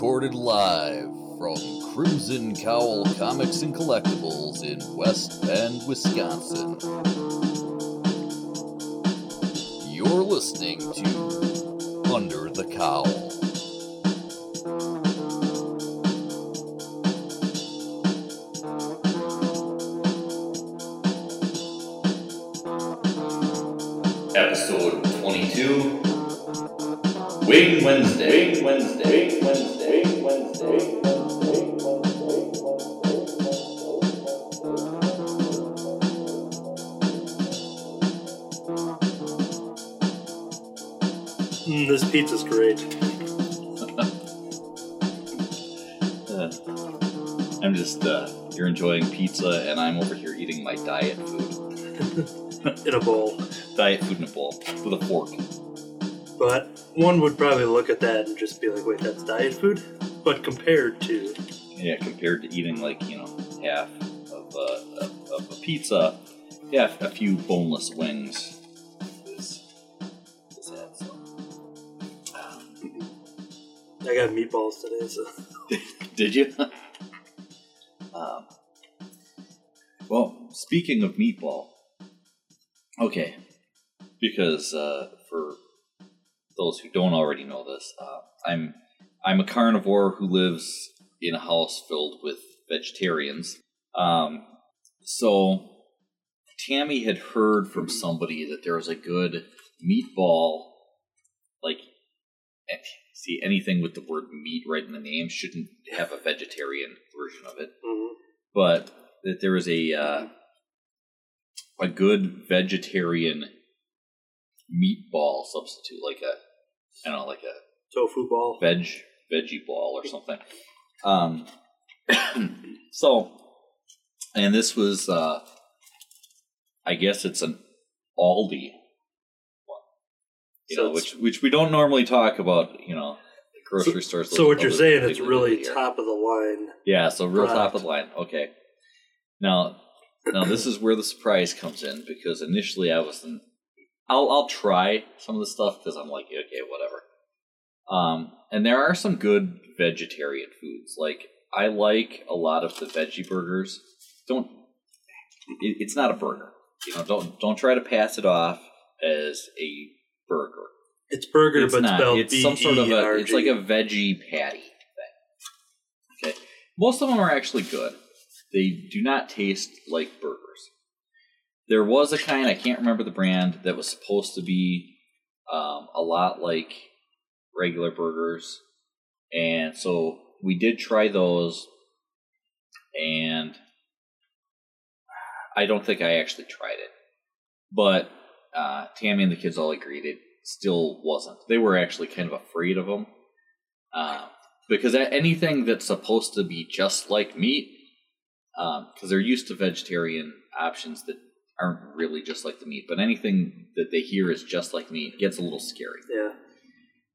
recorded live from Crimson Cowl Comics and Collectibles in West Bend, Wisconsin. You're listening to Under the Cowl. Episode 22 Wing Wednesday. Wing Wednesday. In a bowl. Diet food in a bowl with a fork. But one would probably look at that and just be like, wait, that's diet food? But compared to. Yeah, compared to eating like, you know, half of, uh, of, of a pizza, yeah, a few boneless wings is, is that, so. I got meatballs today, so. Did you? um, well, speaking of meatball, okay, because uh, for those who don't already know this, uh, I'm I'm a carnivore who lives in a house filled with vegetarians. Um, so Tammy had heard from somebody that there was a good meatball, like eh, see anything with the word meat right in the name shouldn't have a vegetarian version of it mhm. but that there was a uh, a good vegetarian meatball substitute like a I don't know like a Tofu ball. veg veggie ball or something um so and this was uh I guess it's an Aldi one you So know which which we don't normally talk about you know grocery stores So what you're saying, it's particularly really top of the line. Yeah, so real top of the line. Okay. Now, now this is where the surprise comes in because initially I was, I'll I'll try some of the stuff because I'm like, okay, whatever. Um, and there are some good vegetarian foods. Like I like a lot of the veggie burgers. Don't. It, it's not a burger. You know, don't don't try to pass it off as a burger. It's burger, It's but not. spelled It's some sort of a. It's like a veggie patty thing. Okay, most of them are actually good. They do not taste like burgers. There was a kind I can't remember the brand that was supposed to be um, a lot like regular burgers, and so we did try those, and I don't think I actually tried it, but uh, Tammy and the kids all agreed it still wasn't. They were actually kind of afraid of them um, because anything that's supposed to be just like meat, because they're used to vegetarian options that aren't really just like the meat, but anything that they hear is just like meat gets a little scary. Yeah.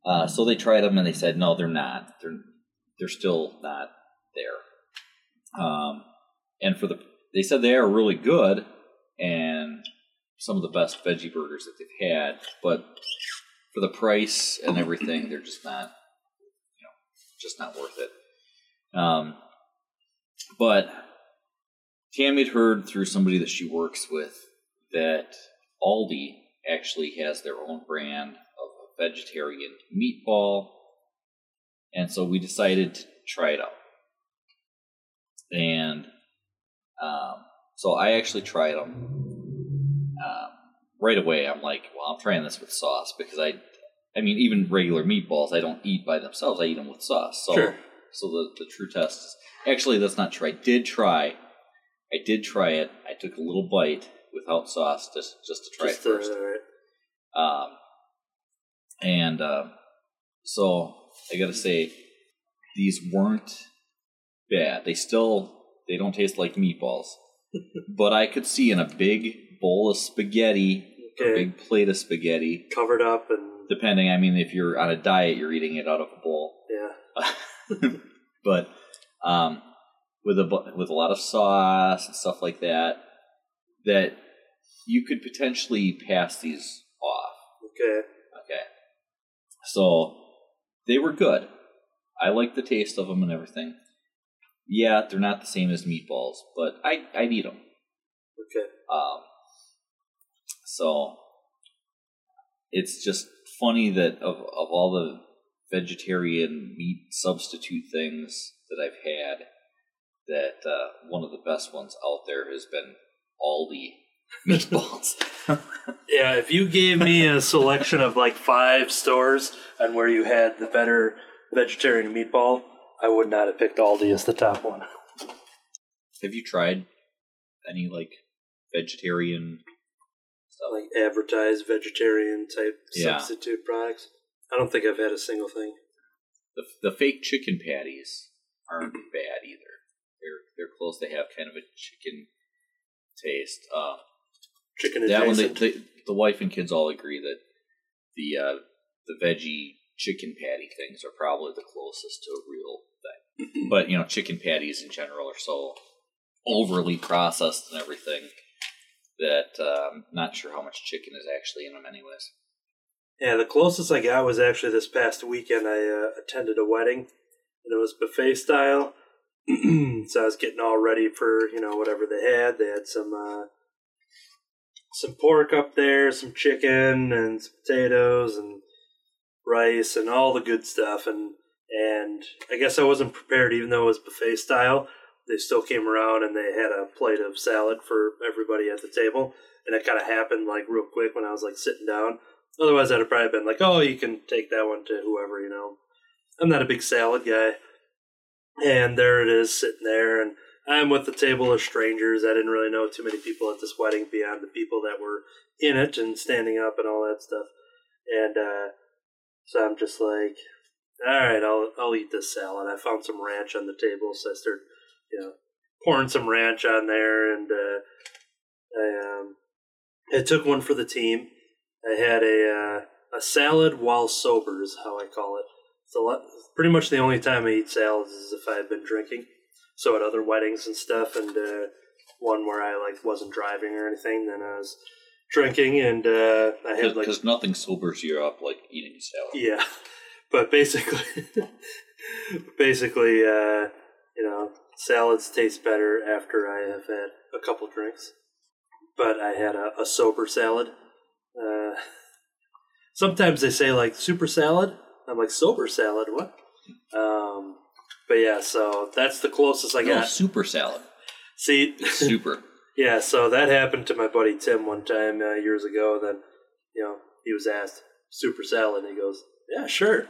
Uh, so they tried them and they said no, they're not. They're they're still not there. Um, and for the they said they are really good and some of the best veggie burgers that they've had, but for the price and everything, they're just not you know just not worth it. Um, but Tammy had heard through somebody that she works with that Aldi actually has their own brand of a vegetarian meatball. And so we decided to try it out. And um, so I actually tried them. Um, right away, I'm like, well, I'm trying this with sauce because I, I mean, even regular meatballs, I don't eat by themselves. I eat them with sauce. So, Sure. so the, the true test is actually that's not true. I did try. I did try it. I took a little bite without sauce just just to try Just, it first. Um, and uh, so I got to say, these weren't bad. They still they don't taste like meatballs, but I could see in a big bowl of spaghetti, a big plate of spaghetti. Covered up and. Depending, I mean, if you're on a diet, you're eating it out of a bowl. Yeah. but um, with a with a lot of sauce and stuff like that, that you could potentially pass these off. Okay. Okay. So they were good. I like the taste of them and everything. Yeah, they're not the same as meatballs, but I I eat them. Okay. Um, so it's just funny that of of all the vegetarian meat substitute things that I've had, that uh, one of the best ones out there has been Aldi meatballs. Yeah, if you gave me a selection of like five stores and where you had the better vegetarian meatball, I would not have picked Aldi as the top one. Have you tried any like vegetarian stuff? Like advertised vegetarian type Yeah. substitute products. I don't think I've had a single thing. the the fake chicken patties aren't bad either. They're they're close. They have kind of a chicken taste. Uh, Chicken that one, they, they, the wife and kids all agree that the uh, the veggie chicken patty things are probably the closest to a real thing. but you know, chicken patties in general are so overly processed and everything that uh, I'm not sure how much chicken is actually in them, anyways. Yeah, the closest I got was actually this past weekend. I uh, attended a wedding, and it was buffet style. so I was getting all ready for you know whatever they had. They had some uh, some pork up there, some chicken, and some potatoes, and rice, and all the good stuff. And and I guess I wasn't prepared, even though it was buffet style. They still came around and they had a plate of salad for everybody at the table, and it kind of happened like real quick when I was like sitting down. Otherwise, I'd have probably been like, "Oh, you can take that one to whoever." You know, I'm not a big salad guy, and there it is sitting there, and I'm with the table of strangers. I didn't really know too many people at this wedding beyond the people that were in it and standing up and all that stuff, and uh, so I'm just like, "All right, I'll I'll eat this salad." I found some ranch on the table, so I started, you know, pouring some ranch on there, and uh, I um, I took one for the team. I had a uh, a salad while sober is how I call it. Lot, pretty much the only time I eat salads is if I've been drinking. So at other weddings and stuff, and uh, one where I like wasn't driving or anything, then I was drinking, and uh, I had like Because nothing sobers you up like eating salad. yeah, but basically, basically, uh, you know, salads taste better after I have had a couple drinks. But I had a, a sober salad. Uh, sometimes they say like super salad. I'm like sober salad. What? Um, but yeah, so that's the closest I No, got. super salad. See, Super. yeah, so that happened to my buddy Tim one time uh, years ago. Then, you know, he was asked super salad, and he goes, "Yeah, sure."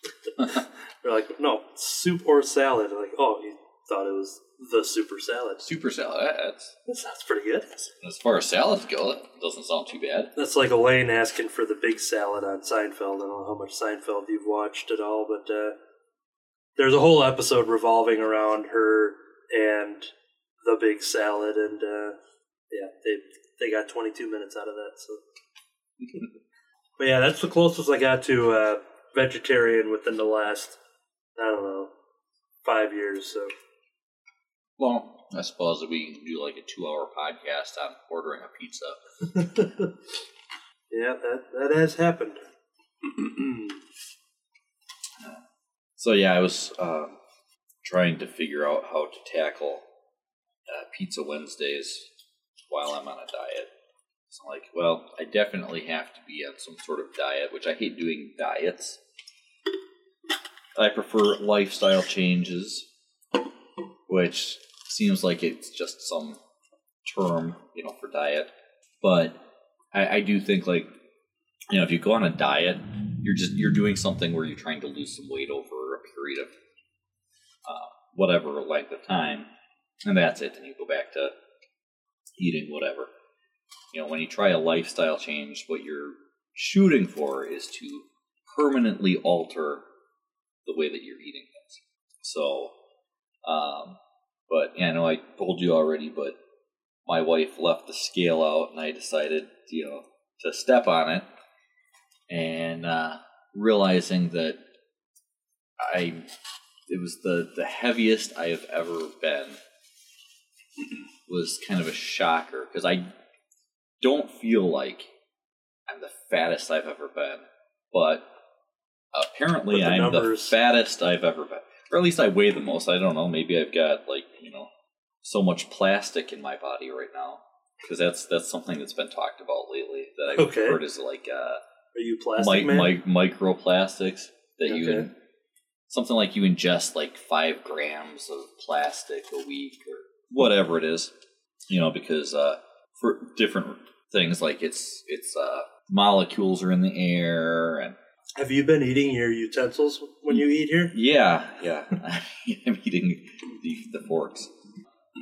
They're like, "No, soup or salad." They're like, "Oh, he thought it was the super salad." super salad. that- That's That sounds pretty good. as far as salads go, it doesn't sound too bad. That's like Elaine asking for the big salad on Seinfeld. I don't know how much Seinfeld you've watched at all, but uh, there's a whole episode revolving around her and the big salad, and uh, yeah, they they got 22 minutes out of that. So, but yeah, that's the closest I got to uh, vegetarian within the last I don't know five years. So Well, I suppose that we can do like a two-hour podcast on ordering a pizza. yeah, that that has happened. So yeah, I was um, trying to figure out how to tackle uh, Pizza Wednesdays while I'm on a diet. So I'm like, well, I definitely have to be on some sort of diet, which I hate doing diets. I prefer lifestyle changes, which seems like it's just some term, you know, for diet. But I, I do think like, you know, if you go on a diet, you're just you're doing something where you're trying to lose some weight over a period of uh, whatever length of time, and that's it. And you go back to eating whatever. You know, when you try a lifestyle change, what you're shooting for is to permanently alter the way that you're eating things. So, um, but yeah, I know I told you already, but my wife left the scale out, and I decided, you know, to step on it, and uh, realizing that I it was the the heaviest I have ever been was kind of a shocker because I don't feel like I'm the fattest I've ever been, but apparently But I'm numbers- the fattest I've ever been, or at least I weigh the most. I don't know. Maybe I've got like you know so much plastic in my body right now because that's that's something that's been talked about lately that I've Okay. heard is like uh, Are you plastic mi- man? mi- microplastics that you in, something like you ingest like five grams of plastic a week or whatever it is you know because uh for different things like it's it's uh molecules are in the air and Have you been eating your utensils when you eat here? yeah yeah i'm eating the, the forks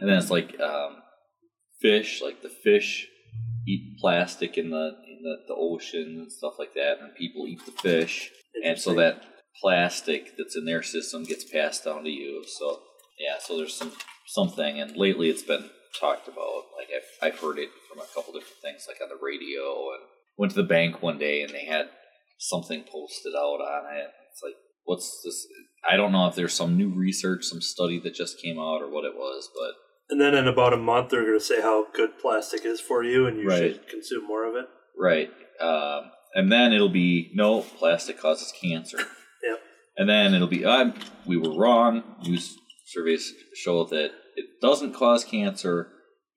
and then it's like um fish like the fish eat plastic in the in the, the ocean and stuff like that and people eat the fish and so that plastic that's in their system gets passed down to you. So yeah, so there's some something, and lately it's been talked about. Like I've I've heard it from a couple different things, like on the radio, and went to the bank one day and they had something posted out on it. It's like, what's this? I don't know if there's some new research, some study that just came out, or what it was, but And then in about a month, they're going to say how good plastic is for you, and you Right. should consume more of it. Right. Um, and then it'll be no plastic causes cancer. Yep. And then it'll be uh, we were wrong. News surveys show that it doesn't cause cancer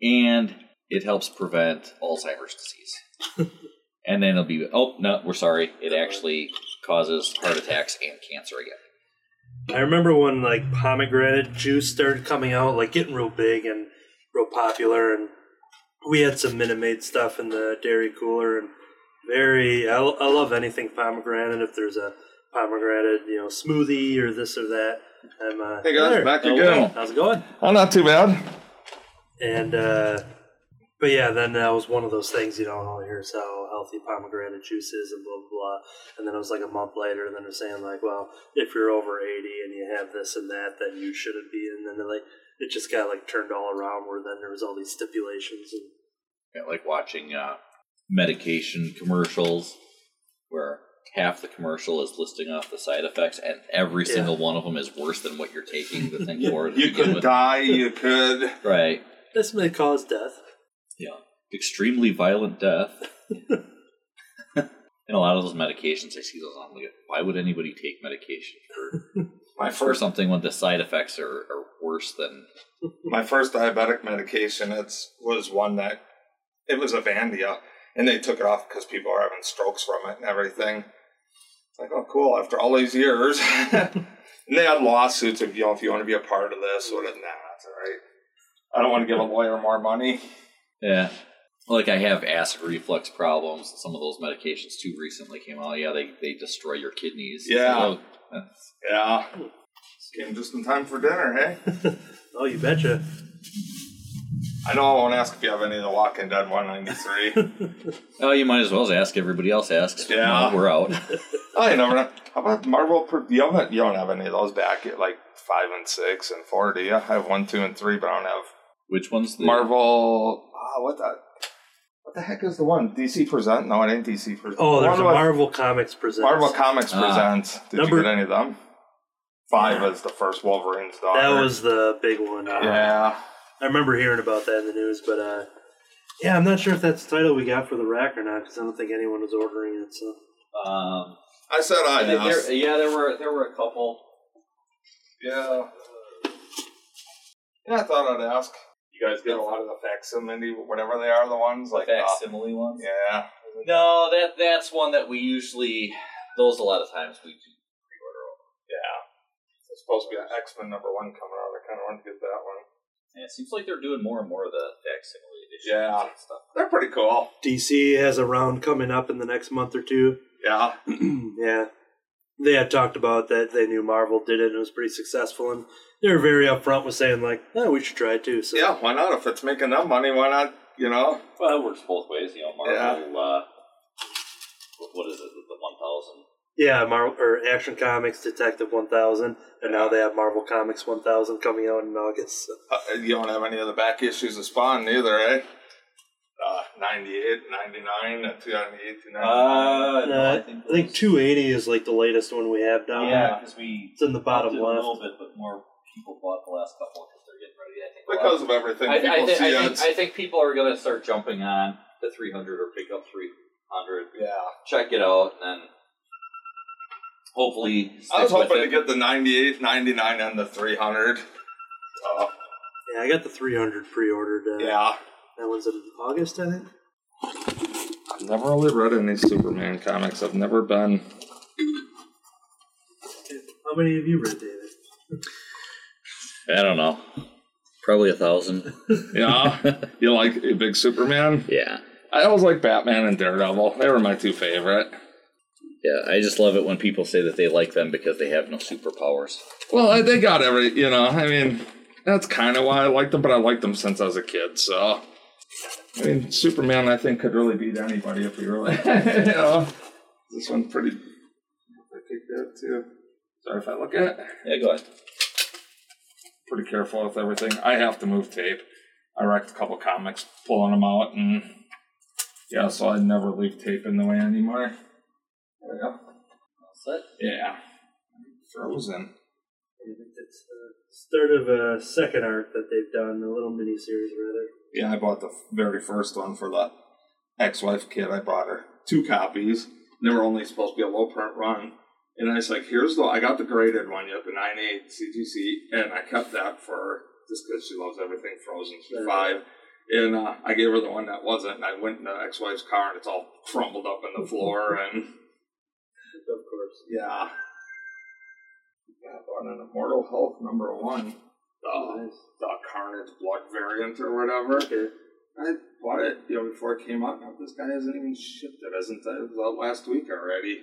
and it helps prevent Alzheimer's disease. and then it'll be oh no, we're sorry. It actually causes heart attacks and cancer again. I remember when like pomegranate juice started coming out, like getting real big and real popular, and we had some Minute Maid stuff in the dairy cooler, and very I, I love anything pomegranate. If there's a pomegranate, you know, smoothie or this or that, I'm uh, Hey guys, there. back Oh, again. wow. How's it going? Oh, not too bad. And uh, but yeah, then that was one of those things, you know. Oh, here's how healthy pomegranate juices and blah blah blah. And then it was like a month later, and then they're saying like, well, if you're over eighty and you have this and that, then you shouldn't be. And then they're like, it just got like turned all around, where then there was all these stipulations. And Yeah, like watching uh, medication commercials where half the commercial is listing off the side effects and every Yeah. single one of them is worse than what you're taking the thing for. You could with. die. You could. Right. this may cause death. Yeah. Extremely violent death. And a lot of those medications, I see those on. Like, why would anybody take medication for, My for first, something when the side effects are, are worse than. my first diabetic medication. It's was one that it was Avandia, and they took it off because people are having strokes from it and everything. It's like, oh, cool. After all these years, and they had lawsuits of you know if you want to be a part of this or that. Nah, that's all right. I don't want to give a lawyer more money. Yeah. Like I have acid reflux problems. Some of those medications too recently came out. Yeah, they, they destroy your kidneys. Yeah. like, oh, Yeah, came just in time for dinner. Hey, Oh, you betcha. I know I won't ask if you have any of the Walking Dead 193. Oh, you might as well ask. Everybody else asks. Yeah. No, we're out. Oh, you never know. How about Marvel? per- You haven't, you don't have any of those back at like five and six and four, do you? I have one, two, and three, but I don't have Which one's the Marvel. Ah, what the? What the heck is the one? DC Present? No, it ain't DC Present. Oh, The there's a one with Marvel Comics presents. Marvel Comics Ah. Presents. Did Number- you get any of them? Five is the first Wolverine's daughter. That was the big one. uh, yeah. I remember hearing about that in the news, but uh, yeah, I'm not sure if that's the title we got for the rack or not because I don't think anyone was ordering it. So Um, I said I there- asked. there- yeah, there were there were a couple. Yeah. Yeah, I thought I'd ask. You guys get a lot of the facsimile, whatever they are, the ones like uh, facsimile ones. yeah. No, that that's one that we usually. Those a lot of times we do pre-order. Yeah. It's supposed to be an X Men number one coming out. I kind of want to get that one. Yeah, it seems like they're doing more and more of the facsimile editions Yeah. and stuff. They're pretty cool. DC has a round coming up in the next month or two. Yeah. yeah, they had talked about that. They knew Marvel did it and it was pretty successful, and they were very upfront with saying like, "Oh, we should try it too." So Yeah, why not? If it's making them money, why not? You know? Well, it works both ways. You know, Marvel. Yeah. Uh, what- what is it? The one thousand. yeah, Marvel or Action Comics Detective 1000, and now they have Marvel Comics 1000 coming out in August. So. Uh, you don't have any of the back issues of Spawn either, eh? Uh, 98, 99, uh, 298, 299. Uh, no, I think I think 280 is like the latest one we have down Yeah, there. because we It's in the bottom upped it left. a little bit, but more people bought the last couple because they're getting ready. I think a lot because of everything. I, People I, thi- see I, it. think, I think people are going to start jumping on the 300 or pick up 300, yeah. check it out, and then hopefully, I was stick with hoping to it. get the 98, 99, and the 300. Uh, Yeah, I got the 300 pre-ordered. Uh, yeah. That one's in August, I think. I've never really read any Superman comics. I've never been. How many have you read, David? I don't know. Probably a thousand. Yeah. you like a big Superman? yeah. I always like Batman and Daredevil. They were my two favorite. Yeah, I just love it when people say that they like them because they have no superpowers. Well, they got every, you know, I mean, that's kind of why I like them, but I liked them since I was a kid, so. I mean, Superman, I think, could really beat anybody if he really, you know. This one's pretty. I take that too. Sorry if I look at it. Yeah, go ahead. Pretty careful with everything. I have to move tape. I wrecked a couple comics pulling them out, and yeah, so I never leave tape in the way anymore. There we go. Set. Yeah. Frozen. I think it's the start of a second arc that they've done, a little mini series rather. Yeah, I bought the very first one for the ex-wife kid. I bought her two copies. They were only supposed to be a low print run, and I was like, "Here's the I got the graded one, yep, the nine eight CGC, and I kept that for her just because she loves everything Frozen. She's five, and uh, I gave her the one that wasn't. And I went in the ex-wife's car, and it's all crumbled up in the floor, and Of course. yeah, yeah, I bought an Immortal Hulk number one, the Nice. the Carnage Blood variant or whatever. Okay. I bought it, you know, before it came out. Now this guy hasn't even shipped it, hasn't it? It was out last week already.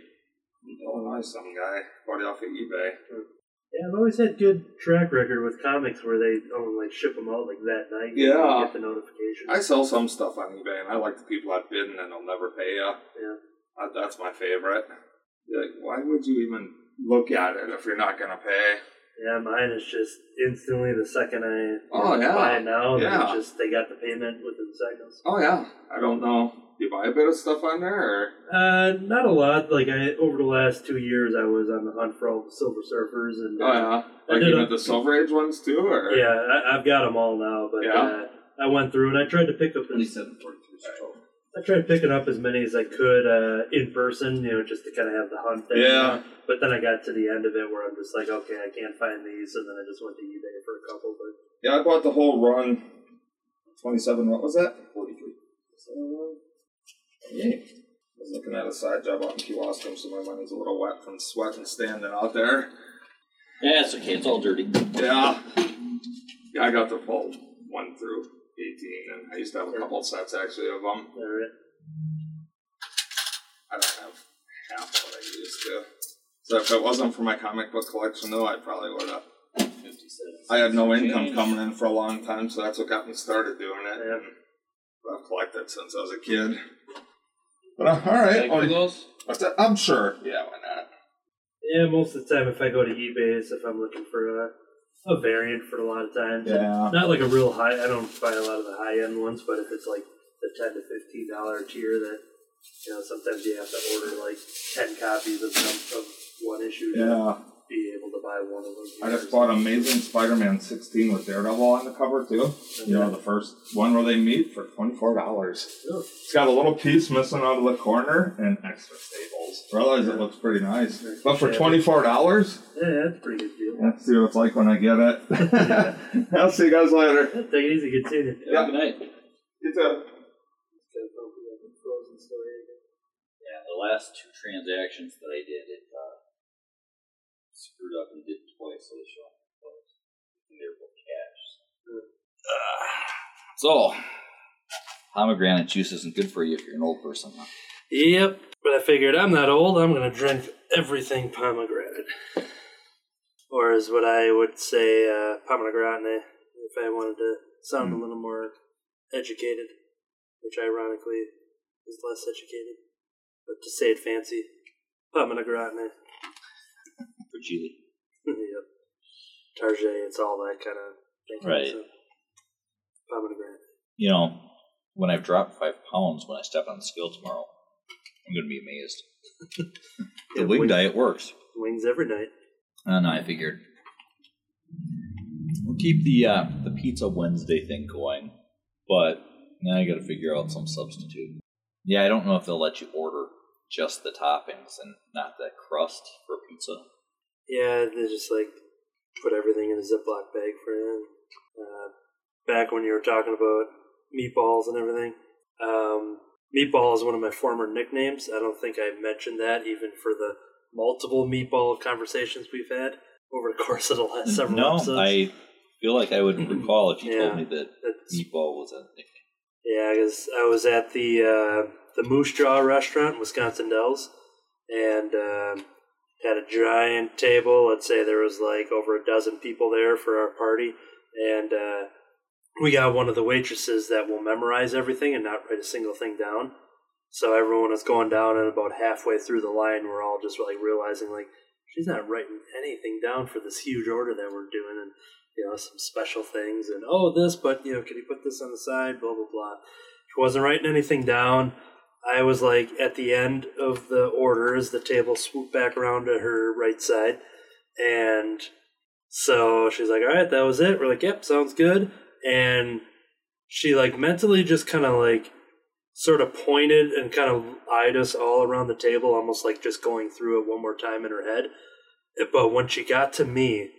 From Illinois, some guy bought it off of eBay. Yeah, I've always had good track record with comics where they don't like ship them out like that night. You Yeah. get the notification. I sell some stuff on eBay, and I like the people I've bid and they'll never pay you. yeah. Uh, that's my favorite. You're like, why would you even look at it if you're not gonna pay? Yeah, mine is just instantly the second I Oh, yeah. buy it now. then Yeah. it's just they got the payment within seconds. Oh yeah, I don't know. You buy a bit of stuff on there, or Uh, not a lot. Like I over the last two years, I was on the hunt for all the Silver Surfers, and oh yeah, I like did even a- the Silver Age ones too, or yeah, I, I've got them all now. But Yeah. uh, I went through and I tried to pick up as Twenty-seven forty-three. I tried picking up as many as I could uh, in person, you know, just to kind of have the hunt there. Yeah. But then I got to the end of it where I'm just like, okay, I can't find these, and then I just went to eBay for a couple. But Yeah, I bought the whole run. Twenty-seven. What was that? Forty-three. Yeah. I was looking at a side job out in Kewaskum, so my money's a little wet from sweat and standing out there. Yeah, it's okay. It's all dirty. Yeah. Yeah, I got the full one through eighteen, and I used to have a couple sets actually of them. all right, I don't have half of what I used to. So if it wasn't for my comic book collection, though, I probably would have. I had no income coming in for a long time, so that's what got me started doing it. Yeah. And I've collected since I was a kid. But uh, all right, for oh, those? what's that? I'm sure. Yeah, why not? yeah. Most of the time, if I go to eBay, it's if I'm looking for a, a variant for a lot of times. Yeah. Not like a real high. I don't buy a lot of the high end ones, but if it's like the ten to fifteen dollar tier, that you know sometimes you have to order like ten copies of some of one issue Yeah. Be able to buy one of those. I just bought Amazing Spider-Man 16 with Daredevil on the cover too. You know, the first one where they meet for twenty-four dollars. It's got a little piece missing out of the corner and extra staples. I realize it looks pretty nice, but for twenty-four dollars, yeah, that's a pretty good deal. let's see what it's like when I get it. I'll see you guys later. Take it easy, good seeing you. Yeah. Good night. You too. Frozen story again. Yeah, the last two transactions that I did, it screwed up and did twice, so they show up twice. And they're both cash. So, pomegranate juice isn't good for you if you're an old person. Huh? Yep, but I figured I'm not old. I'm gonna drink everything pomegranate, or as what I would say, uh, pomegranate. If I wanted to sound a little more educated, which ironically is less educated, but to say it fancy, pomegranate. For Chile. yep, Target. It's all that kind of thing. Right. So, pomegranate. You know, when I've dropped five pounds when I step on the scale tomorrow, I'm going to be amazed. the wing diet works. Wings every night. Know. I figured we'll keep the uh, the pizza Wednesday thing going, but now I got to figure out some substitute. Yeah, I don't know if they'll let you order just the toppings and not the crust for pizza. Yeah, they just like put everything in a Ziploc bag for you. Uh, back when you were talking about meatballs and everything, um, meatball is one of my former nicknames. I don't think I mentioned that even for the multiple meatball conversations we've had over the course of the last several no, episodes. I feel like I would recall if you Yeah. told me that meatball was a nickname. Yeah, because I was at the uh, the Moose Jaw restaurant in Wisconsin Dells, and uh, had a giant table. Let's say there was like over a dozen people there for our party, and uh, we got one of the waitresses that will memorize everything and not write a single thing down. So everyone was going down, and about halfway through the line, we're all just like realizing like she's not writing anything down for this huge order that we're doing, and you know some special things, and oh this, but you know, can you put this on the side? Blah blah blah. She wasn't writing anything down. I was like at the end of the order as the table swooped back around to her right side, and so she's like, "All right, that was it." We're like, "Yep, sounds good." And she like mentally just kind of like sort of pointed and kind of eyed us all around the table, almost like just going through it one more time in her head. But when she got to me,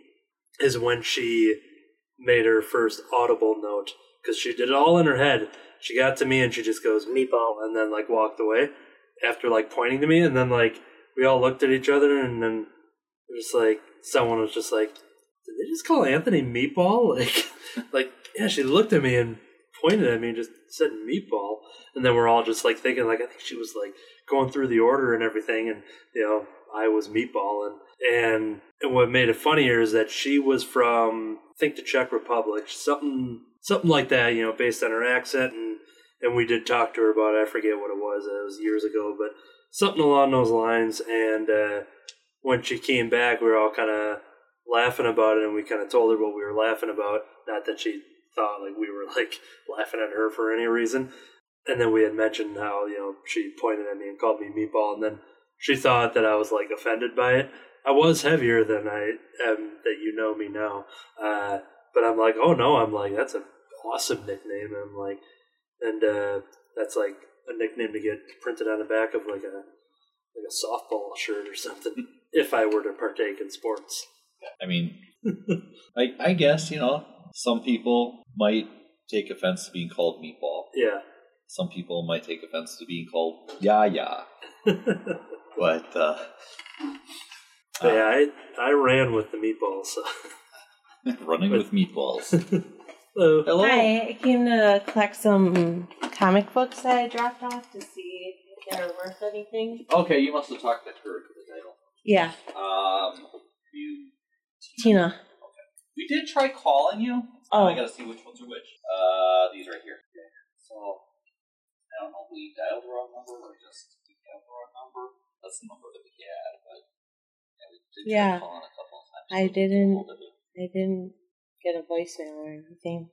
is when she made her first audible note because she did it all in her head. She got to me and she just goes meatball and then like walked away after like pointing to me. And then like we all looked at each other and then just like someone was just like, did they just call Anthony meatball? Like, like yeah, she looked at me and pointed at me and just said meatball. And then we're all just like thinking like I think she was like going through the order and everything and you know I was meatball. And and and what made it funnier is that she was from I think the Czech Republic something something like that you know based on her accent and and we did talk to her about it. I forget what it was it was years ago but something along those lines and uh, when she came back we were all kind of laughing about it and we kind of told her what we were laughing about. Not that she thought like we were like laughing at her for any reason. And then we had mentioned how you know she pointed at me and called me meatball and then she thought that I was like offended by it. I was heavier than I am that you know me now, uh, but I'm like, oh no, I'm like that's an awesome nickname. I'm like, and uh, that's like a nickname to get printed on the back of like a like a softball shirt or something. if I were to partake in sports, I mean, I, I guess, you know, some people might take offense to being called meatball. yeah. Some people might take offense to being called ya ya. But, uh, But yeah, I I ran with the meatballs. So. running with meatballs. Hello. Hello. Hi, I came to collect some comic books that I dropped off to see if they're worth anything. Okay, you must have talked to Kurt for the title. Yeah, Um, you, Tina. Okay. we did try calling you. Oh. I gotta see which ones are which. Uh, these right here. Yeah. So, I don't know if we dialed the wrong number or just we dialed the wrong number. That's the number that we had, but yeah, we did Yeah. try calling a couple of times. I didn't- I didn't get a voicemail or anything.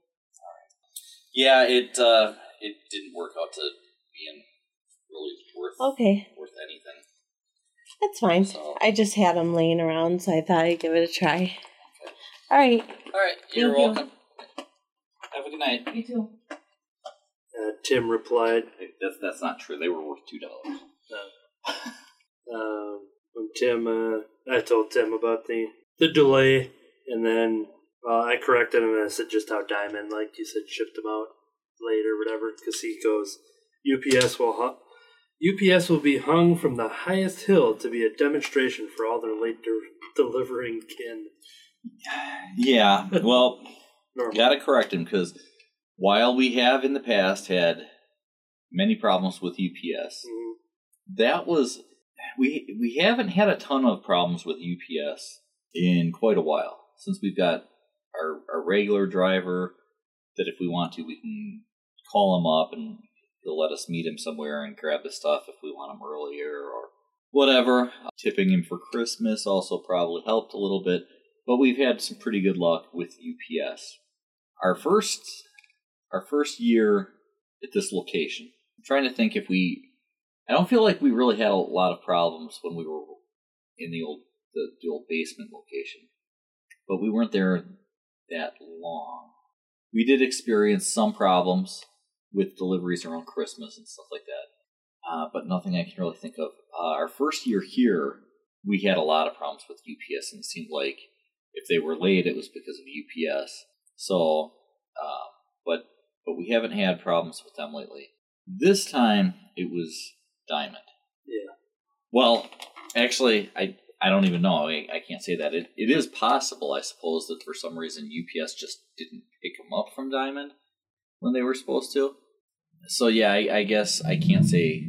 Yeah, it uh, it didn't work out to being really worth Okay, worth anything. that's fine. So- I just had them laying around, so I thought I'd give it a try. All right, All right, you're Thank you. welcome. Have a good night. you too. Uh, Tim replied, That's that's not true. They were worth two dollars. um, when Tim, uh, I told Tim about the the delay, and then uh, I corrected him and I said just how Diamond, like you said, shipped them out late or whatever, because he goes, UPS will hu- UPS will be hung from the highest hill to be a demonstration for all their late de- delivering kin. Yeah, well, got to correct him because while we have in the past had many problems with UPS, Mhm. that was we we haven't had a ton of problems with UPS in quite a while since we've got our, our regular driver that if we want to we can call him up and he'll let us meet him somewhere and grab the stuff if we want him earlier or whatever. Tipping him for Christmas also probably helped a little bit, but we've had some pretty good luck with UPS. Our first our first year at this location. I'm trying to think if we I don't feel like we really had a lot of problems when we were in the old the, the old basement location. But we weren't there that long. We did experience some problems with deliveries around Christmas and stuff like that. uh, but nothing I can really think of. Uh, our first year here, we had a lot of problems with UPS, and it seemed like if they were late, it was because of UPS. So, um, but but we haven't had problems with them lately. This time it was Diamond. Yeah. Well, actually, I I don't even know. I, I can't say that. It it is possible, I suppose, that for some reason UPS just didn't pick them up from Diamond when they were supposed to. So yeah, I, I guess I can't say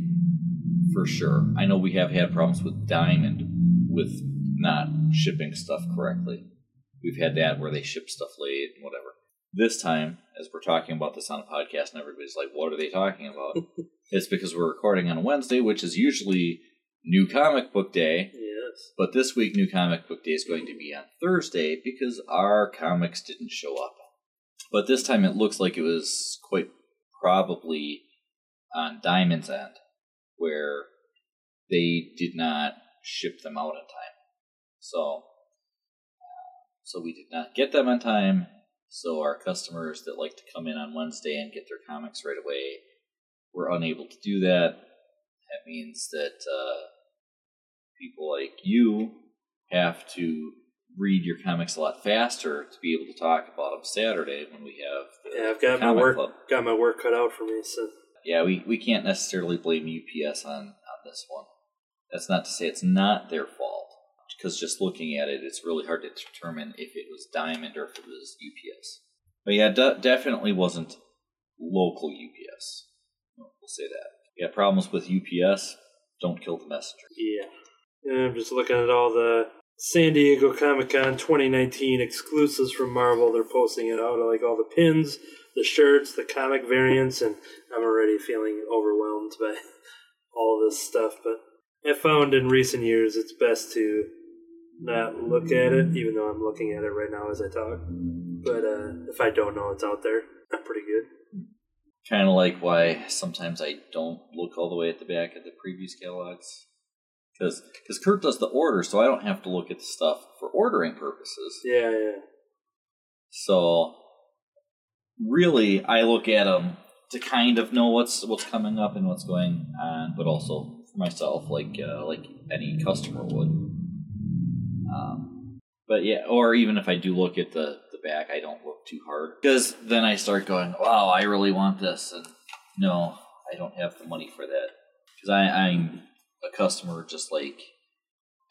for sure. I know we have had problems with Diamond with not shipping stuff correctly. We've had that where they ship stuff late and whatever. This time, as we're talking about this on the podcast, and everybody's like, "What are they talking about?" it's because we're recording on Wednesday, which is usually New Comic Book Day. But this week, New Comic Book Day is going to be on Thursday because our comics didn't show up. But this time, it looks like it was quite probably on Diamond's end, where they did not ship them out in time. So, so we did not get them on time. So our customers that like to come in on Wednesday and get their comics right away were unable to do that. That means that uh, people like you have to read your comics a lot faster to be able to talk about them Saturday when we have the Yeah, I've got my work club. got my work cut out for me. So Yeah, we, we can't necessarily blame UPS on, on this one. That's not to say it's not their fault, because just looking at it, it's really hard to determine if it was Diamond or if it was UPS. But yeah, de- definitely wasn't local UPS. We'll say that. Yeah, problems with UPS, don't kill the messenger. yeah. I'm just looking at all the San Diego Comic Con 2019 exclusives from Marvel. They're posting it out, like all the pins, the shirts, the comic variants, and I'm already feeling overwhelmed by all this stuff. But I found in recent years it's best to not look at it, even though I'm looking at it right now as I talk. But uh, if I don't know it's out there, I'm pretty good. Kind of like why sometimes I don't look all the way at the back of the Previews catalogs. Because because Kurt does the order, so I don't have to look at the stuff for ordering purposes. Yeah, yeah. So really, I look at them to kind of know what's what's coming up and what's going on, but also for myself, like uh, like any customer would. Um, but yeah, or even if I do look at the the back, I don't look too hard because then I start going, "Wow, I really want this," and no, I don't have the money for that because I'm a customer just like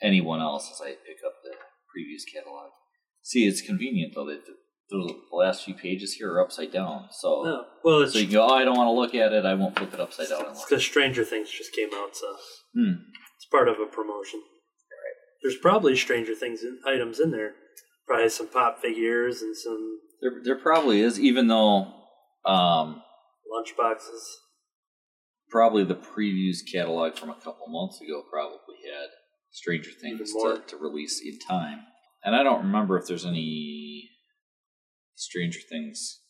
anyone else as I pick up the Previews catalog. See, it's convenient though that the, the last few pages here are upside down, so Oh, well, it's so you can go, "Oh, I don't want to look at it. I won't flip it upside down." Look. because Stranger Things just came out, so Hmm. it's part of a promotion. Right. There's probably Stranger Things in, items in there. Probably some pop figures and some There, there probably is, even though um, lunch boxes. Probably the previews catalog from a couple months ago probably had Stranger Things to, to release in time. And I don't remember if there's any Stranger Things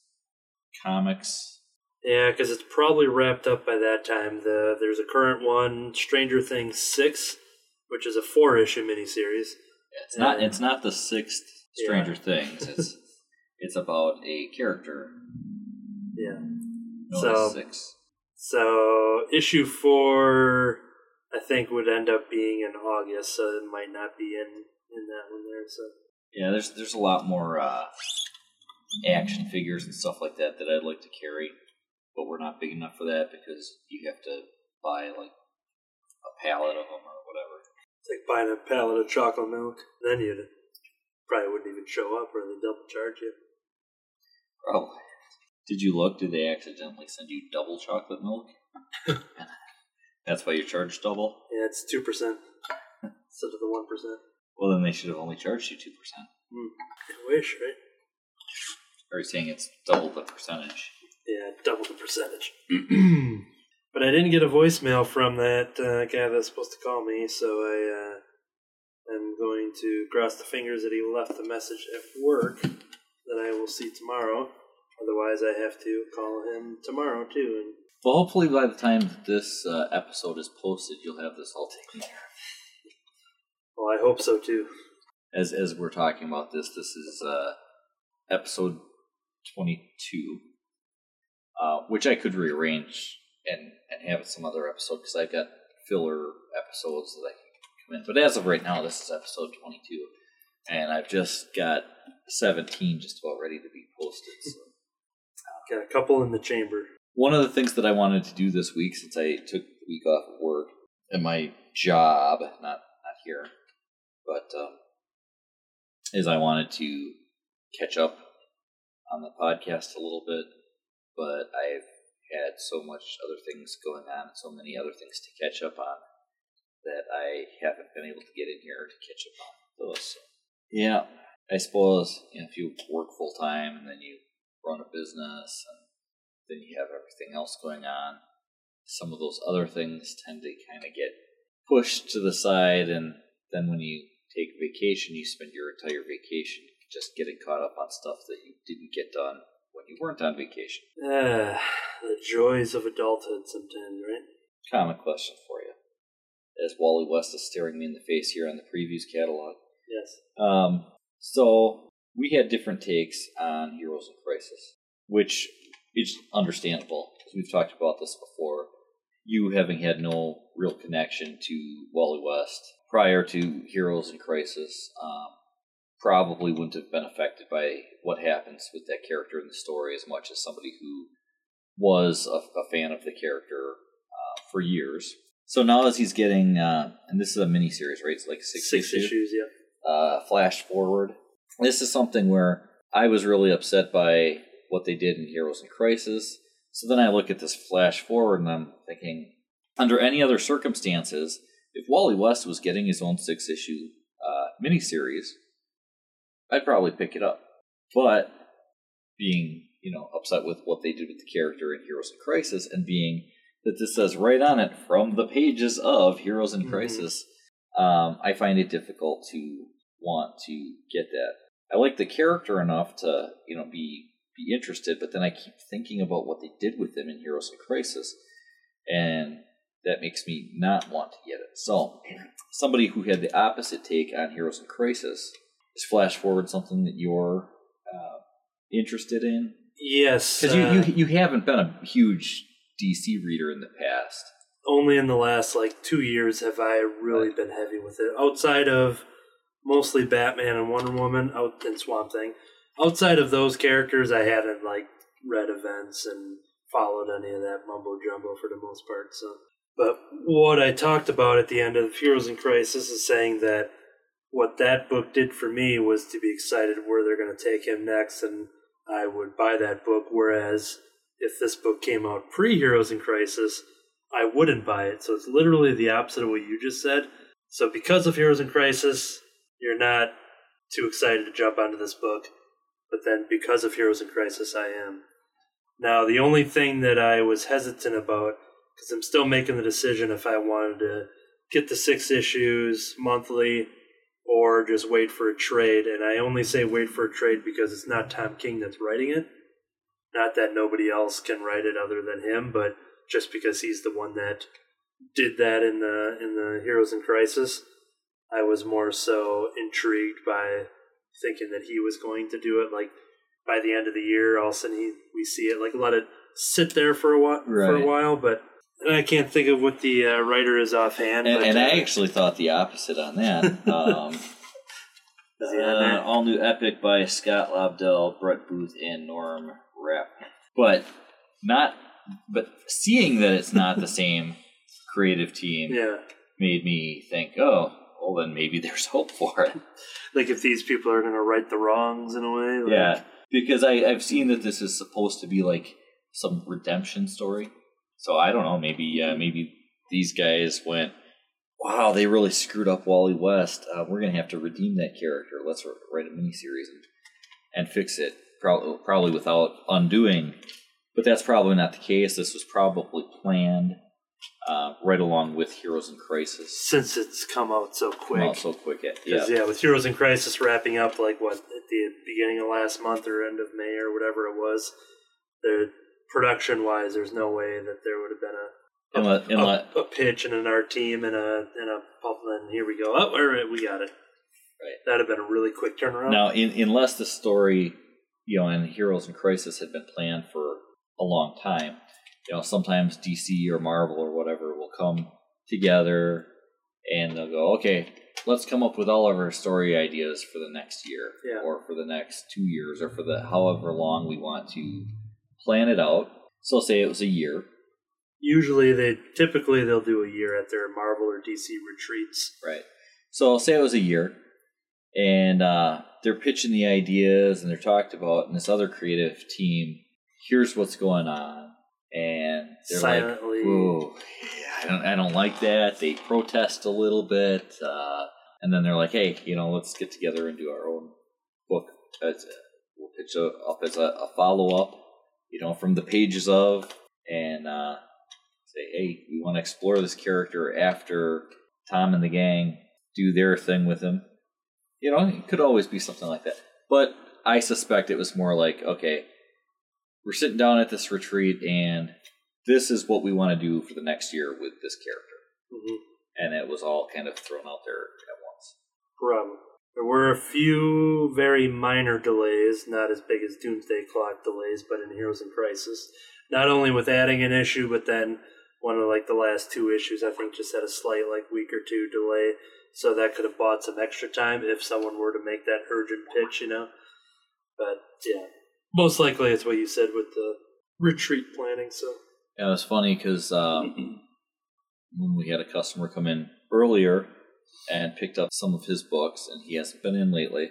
comics. Yeah, because it's probably wrapped up by that time. The there's a current one, Stranger Things six, which is a four issue miniseries. It's not. Yeah. It's not the sixth Yeah. Stranger Things. It's it's about a character. Yeah. known So- six. So issue four, I think, would end up being in August, so it might not be in in that one there. So Yeah, there's there's a lot more uh, action figures and stuff like that that I'd like to carry, but we're not big enough for that because you have to buy like a pallet of them or whatever. it's like buying a pallet of chocolate milk. Then you probably wouldn't even show up, or they double charge you. Oh, did you look? Did they accidentally send you double chocolate milk? That's why you charged double. Yeah, it's two percent instead of the one percent. Well, then they should have only charged you two percent. I wish, right? Are you saying it's double the percentage? Yeah, double the percentage. but I didn't get a voicemail from that uh, guy that's supposed to call me, so I uh, am going to cross the fingers that he left the message at work that I will see tomorrow. Otherwise, I have to call him tomorrow too. And Well, hopefully by the time this uh, episode is posted, you'll have this all taken care of. well, I hope so too. as as we're talking about this, this is uh, episode twenty two, uh, which I could rearrange and and have it some other episode because I've got filler episodes that I can come in. But as of right now, this is episode 22, and I've just got 17 just about ready to be posted. So. Got a couple in the chamber. One of the things that I wanted to do this week, since I took the week off of work and my job, not not here, but um, is I wanted to catch up on the podcast a little bit, but I've had so much other things going on and so many other things to catch up on that I haven't been able to get in here to catch up on those. So, yeah, I suppose you know, if you work full time and then you run a business and then you have everything else going on, some of those other things tend to kind of get pushed to the side, and then when you take vacation, you spend your entire vacation just getting caught up on stuff that you didn't get done when you weren't on vacation. Ah, the joys of adulthood sometimes, right? Common question for you. As Wally West is staring me in the face here on the Previews catalog. Yes. Um, so we had different takes on Heroes in Crisis, which is understandable because we've talked about this before. You having had no real connection to Wally West prior to Heroes in Crisis um, probably wouldn't have been affected by what happens with that character in the story as much as somebody who was a, a fan of the character uh, for years. So now as he's getting, uh, and this is a mini series, right? It's like six, Six issue issues, yeah. uh, flash forward. This is something where I was really upset by what they did in Heroes in Crisis. So then I look at this flash forward and I'm thinking, under any other circumstances, if Wally West was getting his own six issue uh, miniseries, I'd probably pick it up. But being, you know, upset with what they did with the character in Heroes in Crisis and being that this says right on it from the pages of Heroes in Mhm. Crisis, um, I find it difficult to want to get that. I like the character enough to, you know, be be interested, but then I keep thinking about what they did with him in Heroes in Crisis, and that makes me not want to get it. So, somebody who had the opposite take on Heroes in Crisis is Flash Forward something that you're uh, interested in? Yes. Because uh, you, you you haven't been a huge DC reader in the past. only in the last like two years have I really Right. been heavy with it. Outside of mostly Batman and Wonder Woman, out and Swamp Thing. Outside of those characters, I hadn't like read events and followed any of that mumbo jumbo for the most part. So, but what I talked about at the end of Heroes in Crisis is saying that what that book did for me was to be excited where they're going to take him next, and I would buy that book. Whereas if this book came out pre Heroes in Crisis, I wouldn't buy it. So it's literally the opposite of what you just said. So because of Heroes in Crisis, you're not too excited to jump onto this book. But then because of Heroes in Crisis, I am. Now, the only thing that I was hesitant about, because I'm still making the decision if I wanted to get the six issues monthly or just wait for a trade. And I only say wait for a trade because it's not Tom King that's writing it. Not that nobody else can write it other than him, but just because he's the one that did that in the in the Heroes in Crisis, I was more so intrigued by thinking that he was going to do it. Like by the end of the year, all of a sudden he, we see it. Like let it sit there for a while, right. for a while. But I can't think of what the uh, writer is offhand. And, but, and I uh, actually thought the opposite on that. Um, Is he on uh, all new epic by Scott Lobdell, Brett Booth, and Norm Rapp. But not. But seeing that it's not the same creative team yeah, made me think, oh, well then maybe there's hope for it. like if these people are going to right the wrongs in a way. Like, Yeah, because I, I've seen that this is supposed to be like some redemption story. So I don't know. Maybe uh, maybe these guys went, wow, they really screwed up Wally West. Uh, we're gonna have to redeem that character. Let's write a miniseries and and fix it. Probably probably without undoing. But that's probably not the case. This was probably planned uh, right along with Heroes in Crisis. Since it's come out so quick. out so quick. Yeah. yeah, with Heroes in Crisis wrapping up like what at the beginning of last month or end of May or whatever it was, the production wise, there's no way that there would have been a Unless, unless, a, a pitch and an art team and a and a and here we go. Oh, right, we got it. Right. That'd have been a really quick turnaround. Now, in, unless the story, you know, and Heroes in Crisis had been planned for a long time, you know, sometimes DC or Marvel or whatever will come together and they'll go, okay, let's come up with all of our story ideas for the next year Yeah. or for the next two years or for the however long we want to plan it out. So say it was a year, Usually, they typically they'll do a year at their Marvel or DC retreats. right? So say it was a year and uh, they're pitching the ideas and they're talked about and this other creative team, here's what's going on. And they're like, Silently. Whoa, yeah, I don't, I don't like that. They protest a little bit, uh, and then they're like, "Hey, you know, let's get together and do our own book. As, we'll pitch a, up as a, a follow up, you know, from the pages of, and uh, say, hey, we want to explore this character after Tom and the gang do their thing with him. You know, it could always be something like that, but I suspect it was more like, okay, we're sitting down at this retreat and this is what we want to do for the next year with this character. Mhm. And it was all kind of thrown out there at once. Probably. There were a few very minor delays, not as big as Doomsday Clock delays, but in Heroes in Crisis. Not only with adding an issue, but then one of like the last two issues, I think, just had a slight like week or two delay. So that could have bought some extra time if someone were to make that urgent pitch, you know. But yeah, most likely it's what you said with the retreat planning. So Yeah, it was funny because um, when we had a customer come in earlier and picked up some of his books, and he hasn't been in lately.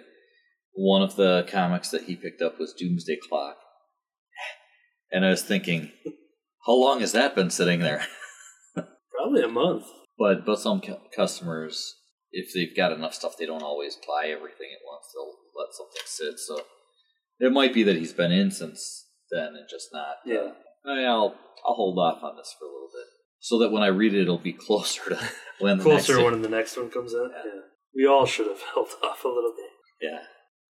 One of the comics that he picked up was Doomsday Clock. And I was thinking, how long has that been sitting there? probably a month. But but some cu- customers, if they've got enough stuff, they don't always buy everything at once. They'll let something sit. So it might be that he's been in since then and just not. Yeah. Uh, I'll I'll hold off on this for a little bit, so that when I read it, it'll be closer to when the Closer next when the next one comes out. Yeah. We all should have held off a little bit. Yeah,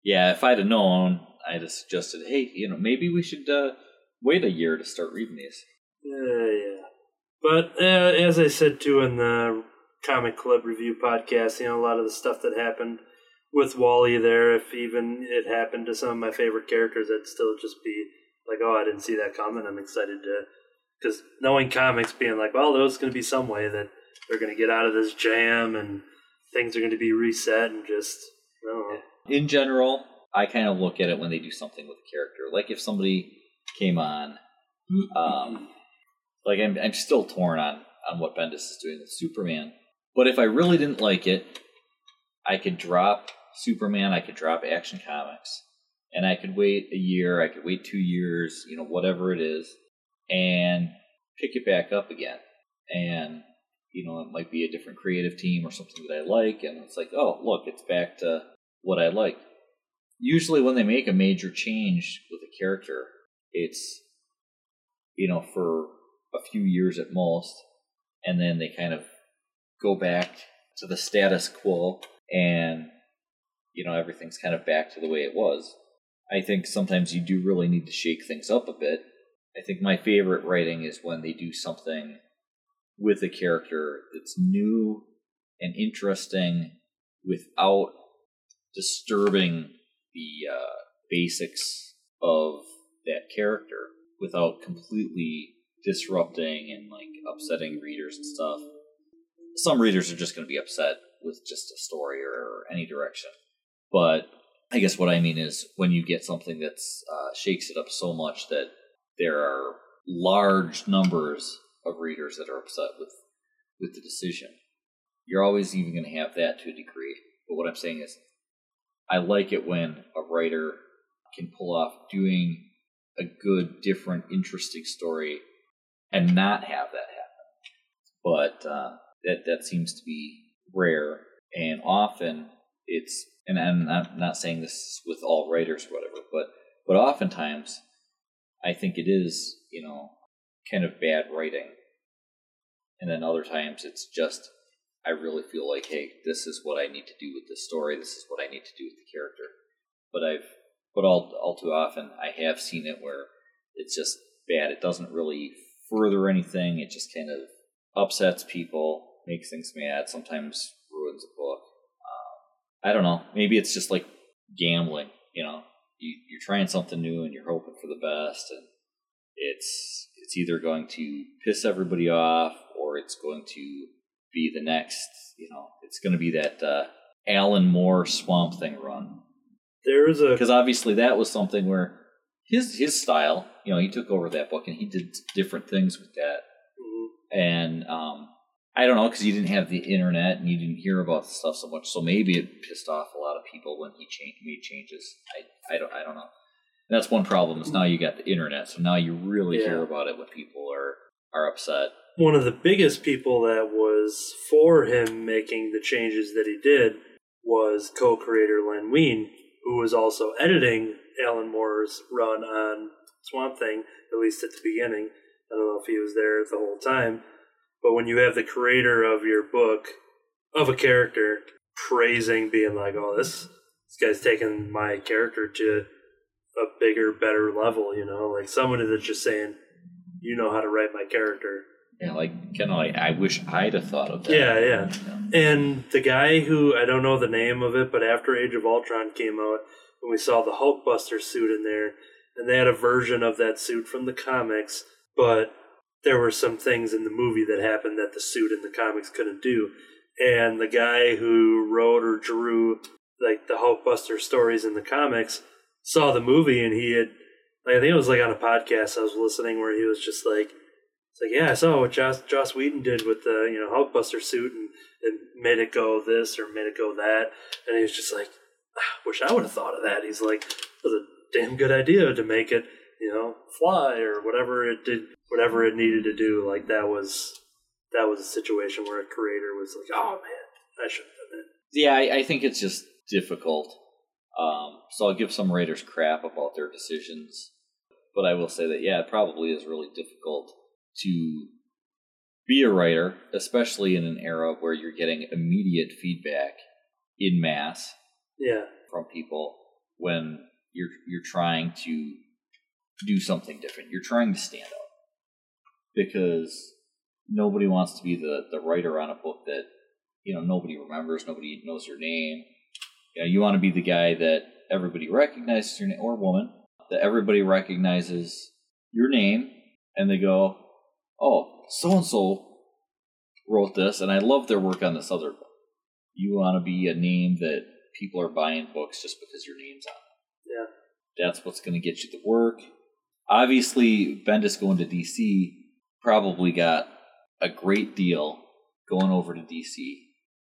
yeah. If I'd have known, I'd have suggested, hey, you know, maybe we should uh, wait a year to start reading these. Yeah, yeah. But uh, as I said too in the comic club review podcast, you know, a lot of the stuff that happened with Wally there, if even it happened to some of my favorite characters, I'd still just be like, oh, I didn't see that coming. I'm excited to, because knowing comics, being like, well, there's going to be some way that they're going to get out of this jam and things are going to be reset and just, in general, I kind of look at it when they do something with a character. Like if somebody came on, um, like I'm, I'm still torn on on what Bendis is doing with Superman. But if I really didn't like it, I could drop Superman. I could drop Action Comics, and I could wait a year. I could wait two years. You know, whatever it is, and pick it back up again. And you know, it might be a different creative team or something that I like, and it's like, oh, look, it's back to what I like. Usually, when they make a major change with a character, it's you know for a few years at most, and then they kind of go back to the status quo, and you know everything's kind of back to the way it was. I think sometimes you do really need to shake things up a bit. I think my favorite writing is when they do something with a character that's new and interesting without disturbing the uh, basics of that character without completely disrupting and like upsetting readers and stuff. Some readers are just going to be upset with just a story or, or any direction. But I guess what I mean is when you get something that's uh, shakes it up so much that there are large numbers of readers that are upset with with the decision. You're always even going to have that to a degree. But what I'm saying is, I like it when a writer can pull off doing a good, different, interesting story and not have that happen. But uh, that that seems to be rare, and often it's. And I'm not, not saying this with all writers or whatever, but but oftentimes I think it is you know kind of bad writing, and then other times it's just I really feel like hey this is what I need to do with this story, this is what I need to do with the character. But I've but all all too often I have seen it where it's just bad. It doesn't really further anything. It just kind of upsets people, makes things mad. Sometimes ruins a book. I don't know. Maybe it's just like gambling. You know, you, you're trying something new and you're hoping for the best, and it's it's either going to piss everybody off or it's going to be the next. You know, it's going to be that uh, Alan Moore Swamp Thing run There is a because obviously that was something where his his style. You know, he took over that book and he did different things with that Mhm. and um, I don't know because you didn't have the internet and you didn't hear about the stuff so much. So maybe it pissed off a lot of people when he changed, made changes. I, I don't I don't know. And that's one problem is now you got the internet, so now you really Yeah. hear about it when people are are upset. one of the biggest people that was for him making the changes that he did was co-creator Len Wein, who was also editing Alan Moore's run on Swamp Thing, at least at the beginning. I don't know if he was there the whole time, but when you have the creator of your book of a character praising, being like, "Oh, this this guy's taking my character to a bigger, better level," you know, like someone that's just saying, "You know how to write my character." Yeah, like kind of like I wish I'd have thought of that. Yeah, yeah. Yeah. And the guy who I don't know the name of it, but after Age of Ultron came out, and we saw the Hulkbuster suit in there, and they had a version of that suit from the comics, but there were some things in the movie that happened that the suit in the comics couldn't do. And the guy who wrote or drew like the Hulkbuster stories in the comics saw the movie and he had like, I think it was like on a podcast I was listening where he was just like it's like, yeah, I saw what Joss, Joss Whedon did with the you know Hulkbuster suit and, and made it go this or made it go that, and he was just like, ah, wish I would have thought of that. He's like, it was a damn good idea to make it you know fly or whatever it did, whatever it needed to do. Like that was that was a situation where a creator was like, oh man, I should have done. Yeah, I, I think it's just difficult. Um, so I'll give some writers crap about their decisions, but I will say that yeah, it probably is really difficult to be a writer, especially in an era where you're getting immediate feedback in mass Yeah, from people when you're you're trying to do something different. You're trying to stand out because nobody wants to be the the writer on a book that you know nobody remembers, nobody knows your name. You know, you want to be the guy that everybody recognizes your name or woman that everybody recognizes your name and they go, "Oh, so and so wrote this, and I love their work on this other book." You want to be a name that people are buying books just because your name's on it. yeah, That's what's going to get you the work. Obviously, Bendis going to DC probably got a great deal going over to DC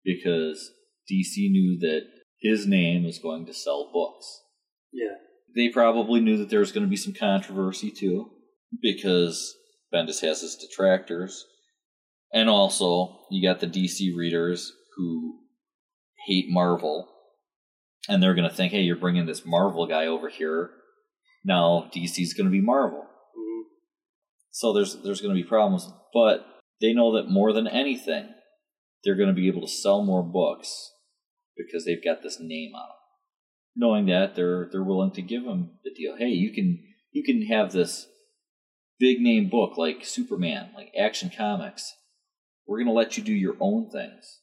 because DC knew that his name was going to sell books. yeah, They probably knew that there was going to be some controversy too because Bendis has his detractors. And also, you got the DC readers who hate Marvel. And they're going to think, hey, you're bringing this Marvel guy over here. Now DC's going to be Marvel. mhm, So there's there's going to be problems, but they know that more than anything, they're going to be able to sell more books because they've got this name on them. Knowing that, they're they're willing to give them the deal. Hey, you can you can have this big name book like Superman, like Action Comics. We're going to let you do your own things.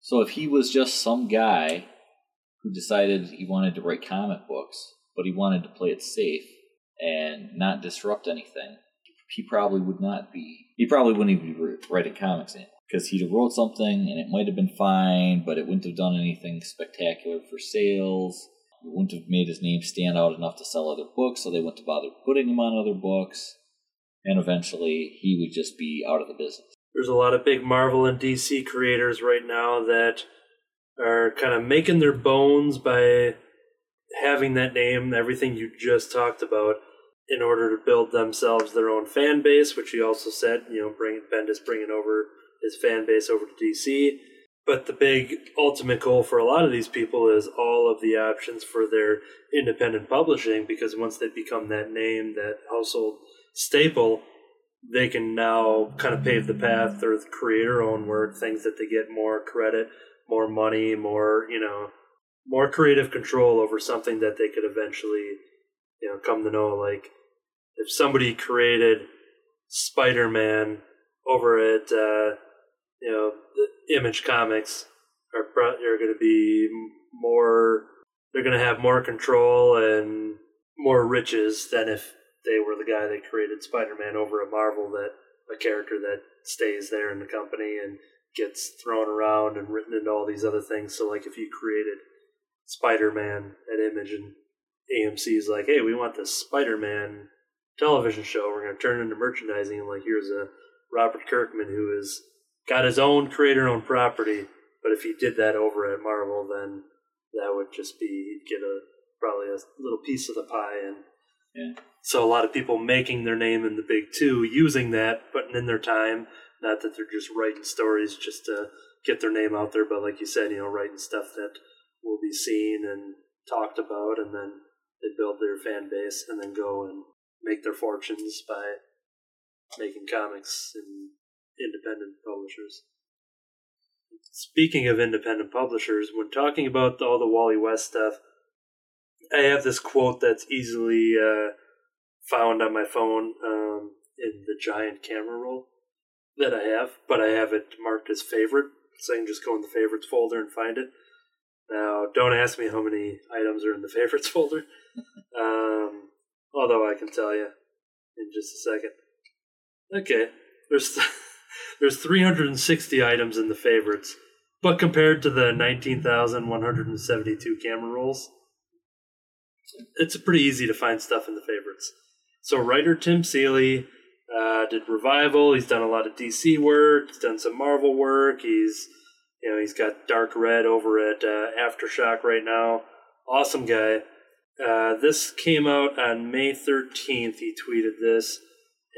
So if he was just some guy who decided he wanted to write comic books, but he wanted to play it safe and not disrupt anything, he probably would not be. He probably wouldn't even be writing comics anymore because he'd have wrote something and it might have been fine, but it wouldn't have done anything spectacular for sales. It wouldn't have made his name stand out enough to sell other books, so they wouldn't have bothered putting him on other books. And eventually, he would just be out of the business. there's a lot of big Marvel and DC creators right now that are kind of making their bones by having that name, everything you just talked about, in order to build themselves their own fan base, which he also said, you know, bring Bendis bringing over his fan base over to DC. But the big ultimate goal for a lot of these people is all of the options for their independent publishing because once they become that name, that household staple, they can now kind of pave the path or create their own work, things that they get more credit, more money, more, you know, more creative control over something that they could eventually, you know, come to know. Like if somebody created Spider Man over at, uh, you know, Image Comics are, are going to be more, they're going to have more control and more riches than if they were the guy that created Spider-Man over at Marvel. That a character that stays there in the company and gets thrown around and written into all these other things. So like if you created Spider-Man at Image and AMC is like, hey, we want this Spider-Man television show. We're going to turn it into merchandising. And like, here's a Robert Kirkman who has got his own creator-owned property. But if he did that over at Marvel, then that would just be he'd get a probably a little piece of the pie. And Yeah. so a lot of people making their name in the big two, using that, putting in their time. Not that they're just writing stories just to get their name out there, but like you said, you know, writing stuff that will be seen and talked about, and then they build their fan base and then go and make their fortunes by making comics and independent publishers. Speaking of independent publishers, when talking about all the Wally West stuff, I have this quote that's easily uh, found on my phone um, in the giant camera roll that I have, but I have it marked as favorite, so I can just go in the favorites folder and find it. Now, don't ask me how many items are in the favorites folder, um, although I can tell you in just a second. Okay, there's there's 360 items in the favorites, but compared to the 19,172 camera rolls, it's pretty easy to find stuff in the favorites. So writer Tim Seeley uh, did revival. He's done a lot of DC work. He's done some Marvel work. He's you know he's got Dark Red over at uh, Aftershock right now. Awesome guy. Uh, this came out on May 13th. He tweeted this,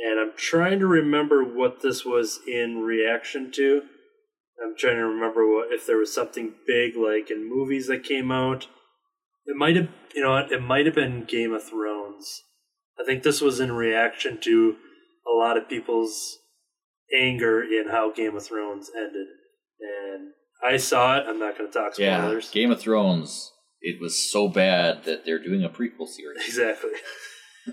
and I'm trying to remember what this was in reaction to. I'm trying to remember what if there was something big like in movies that came out. It might have, you know, it might have been Game of Thrones. I think this was in reaction to a lot of people's anger in how Game of Thrones ended, and I saw it. I'm not going to talk Yeah, spoilers. Game of Thrones. It was so bad that they're doing a prequel series. Exactly.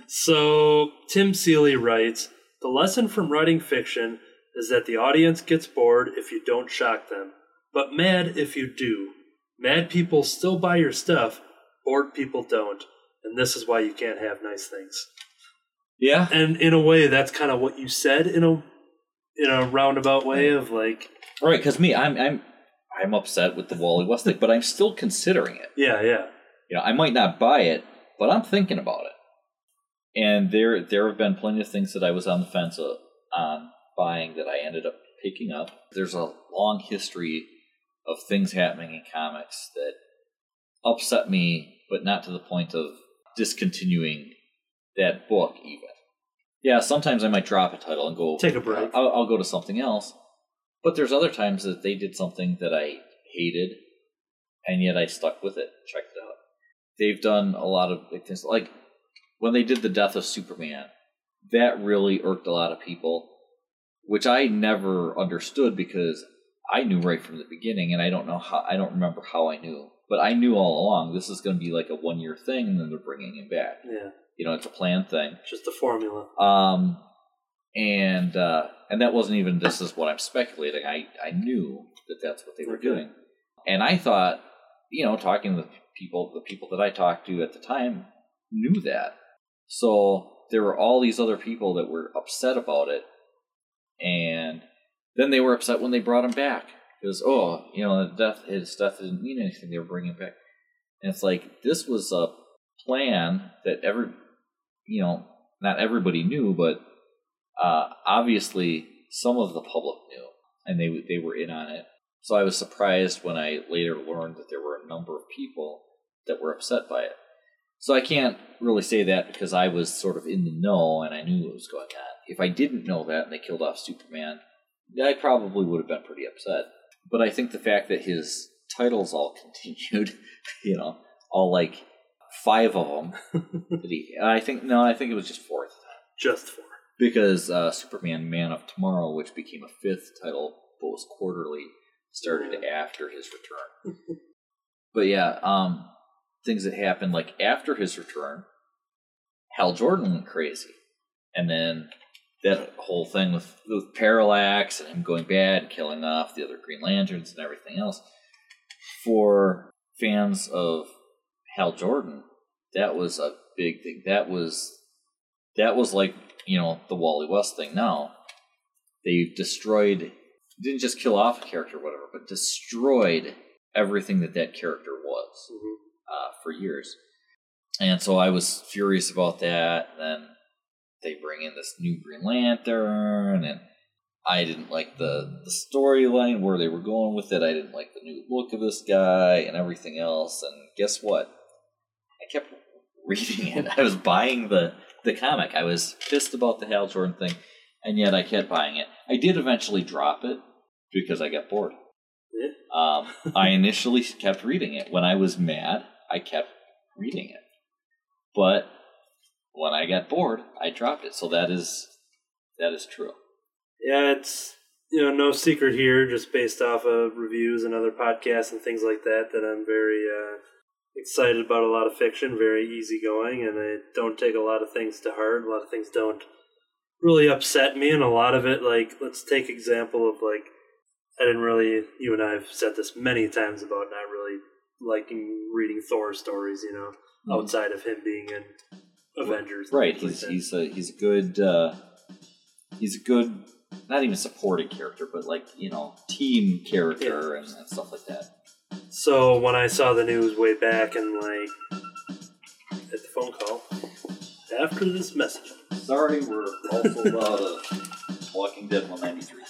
So Tim Seeley writes The lesson from writing fiction is that the audience gets bored if you don't shock them, but mad if you do. Mad people still buy your stuff, bored people don't. And this is why you can't have nice things. Yeah, And in a way, that's kind of what you said in a in a roundabout way of like, right Because me, I'm I'm I'm upset with the Wally West thing, but I'm still considering it. yeah, yeah, You know, I might not buy it, but I'm thinking about it. And there there have been plenty of things that I was on the fence of, on buying that I ended up picking up. There's a long history of things happening in comics that upset me, but not to the point of discontinuing that book even. Yeah, sometimes I might drop a title and go Take a break. I'll, I'll go to something else. But there's other times that they did something that I hated, and yet I stuck with it, checked it out. They've done a lot of big things, like when they did the death of Superman. That really irked a lot of people, which I never understood because I knew right from the beginning, and I don't know how. I don't remember how I knew, but I knew all along this is going to be like a one year thing, and then they're bringing him back. yeah. You know, it's a plan thing. Just the formula. Um, and uh, and that wasn't even this is what I'm speculating. I I knew that that's what they were Okay. doing, and I thought, you know, talking to the people, the people that I talked to at the time knew that. So there were all these other people that were upset about it, and then they were upset when they brought him back because oh, you know, death his death didn't mean anything. They were bringing him back, and it's like this was a plan that every you know, not everybody knew, but uh, obviously some of the public knew, and they they were in on it. So I was surprised when I later learned that there were a number of people that were upset by it. So I can't really say that because I was sort of in the know and I knew what was going on. If I didn't know that and they killed off Superman, I probably would have been pretty upset. But I think the fact that his titles all continued, you know, all like five of them. I think no, I think it was just four at the time Just four. because uh, Superman Man of Tomorrow, which became a fifth title, but was quarterly, started after his return. but yeah, um, things that happened like after his return, Hal Jordan went crazy, and then that whole thing with, with Parallax and him going bad, and killing off the other Green Lanterns and everything else. For fans of Hal Jordan, that was a big thing. That was that was like you know the Wally West thing. Now they destroyed, didn't just kill off a character, or whatever, but destroyed everything that that character was Mhm. uh, for years. And so I was furious about that. And Then they bring in this new Green Lantern, and I didn't like the the storyline where they were going with it. I didn't like the new look of this guy and everything else. And guess what? I kept reading it. I was buying the the comic. I was pissed about the Hal Jordan thing, and yet I kept buying it. I did eventually drop it because I got bored. Um, I initially kept reading it. When I was mad, I kept reading it. But when I got bored, I dropped it. So that is that is true. Yeah, it's you know no secret here, just based off of reviews and other podcasts and things like that, that I'm very uh, excited about a lot of fiction, very easygoing, and I don't take a lot of things to heart. A lot of things don't really upset me, and a lot of it, like let's take example of like I didn't really. You and I have said this many times about not really liking reading Thor stories. You know, outside of him being in Avengers, Right. like He's he's a he's a good uh, he's a good not even supporting character, but like you know team character and, and stuff like that. So when I saw the news way back and like at the phone call after this message, Sorry, we're also about uh, Walking Dead 193.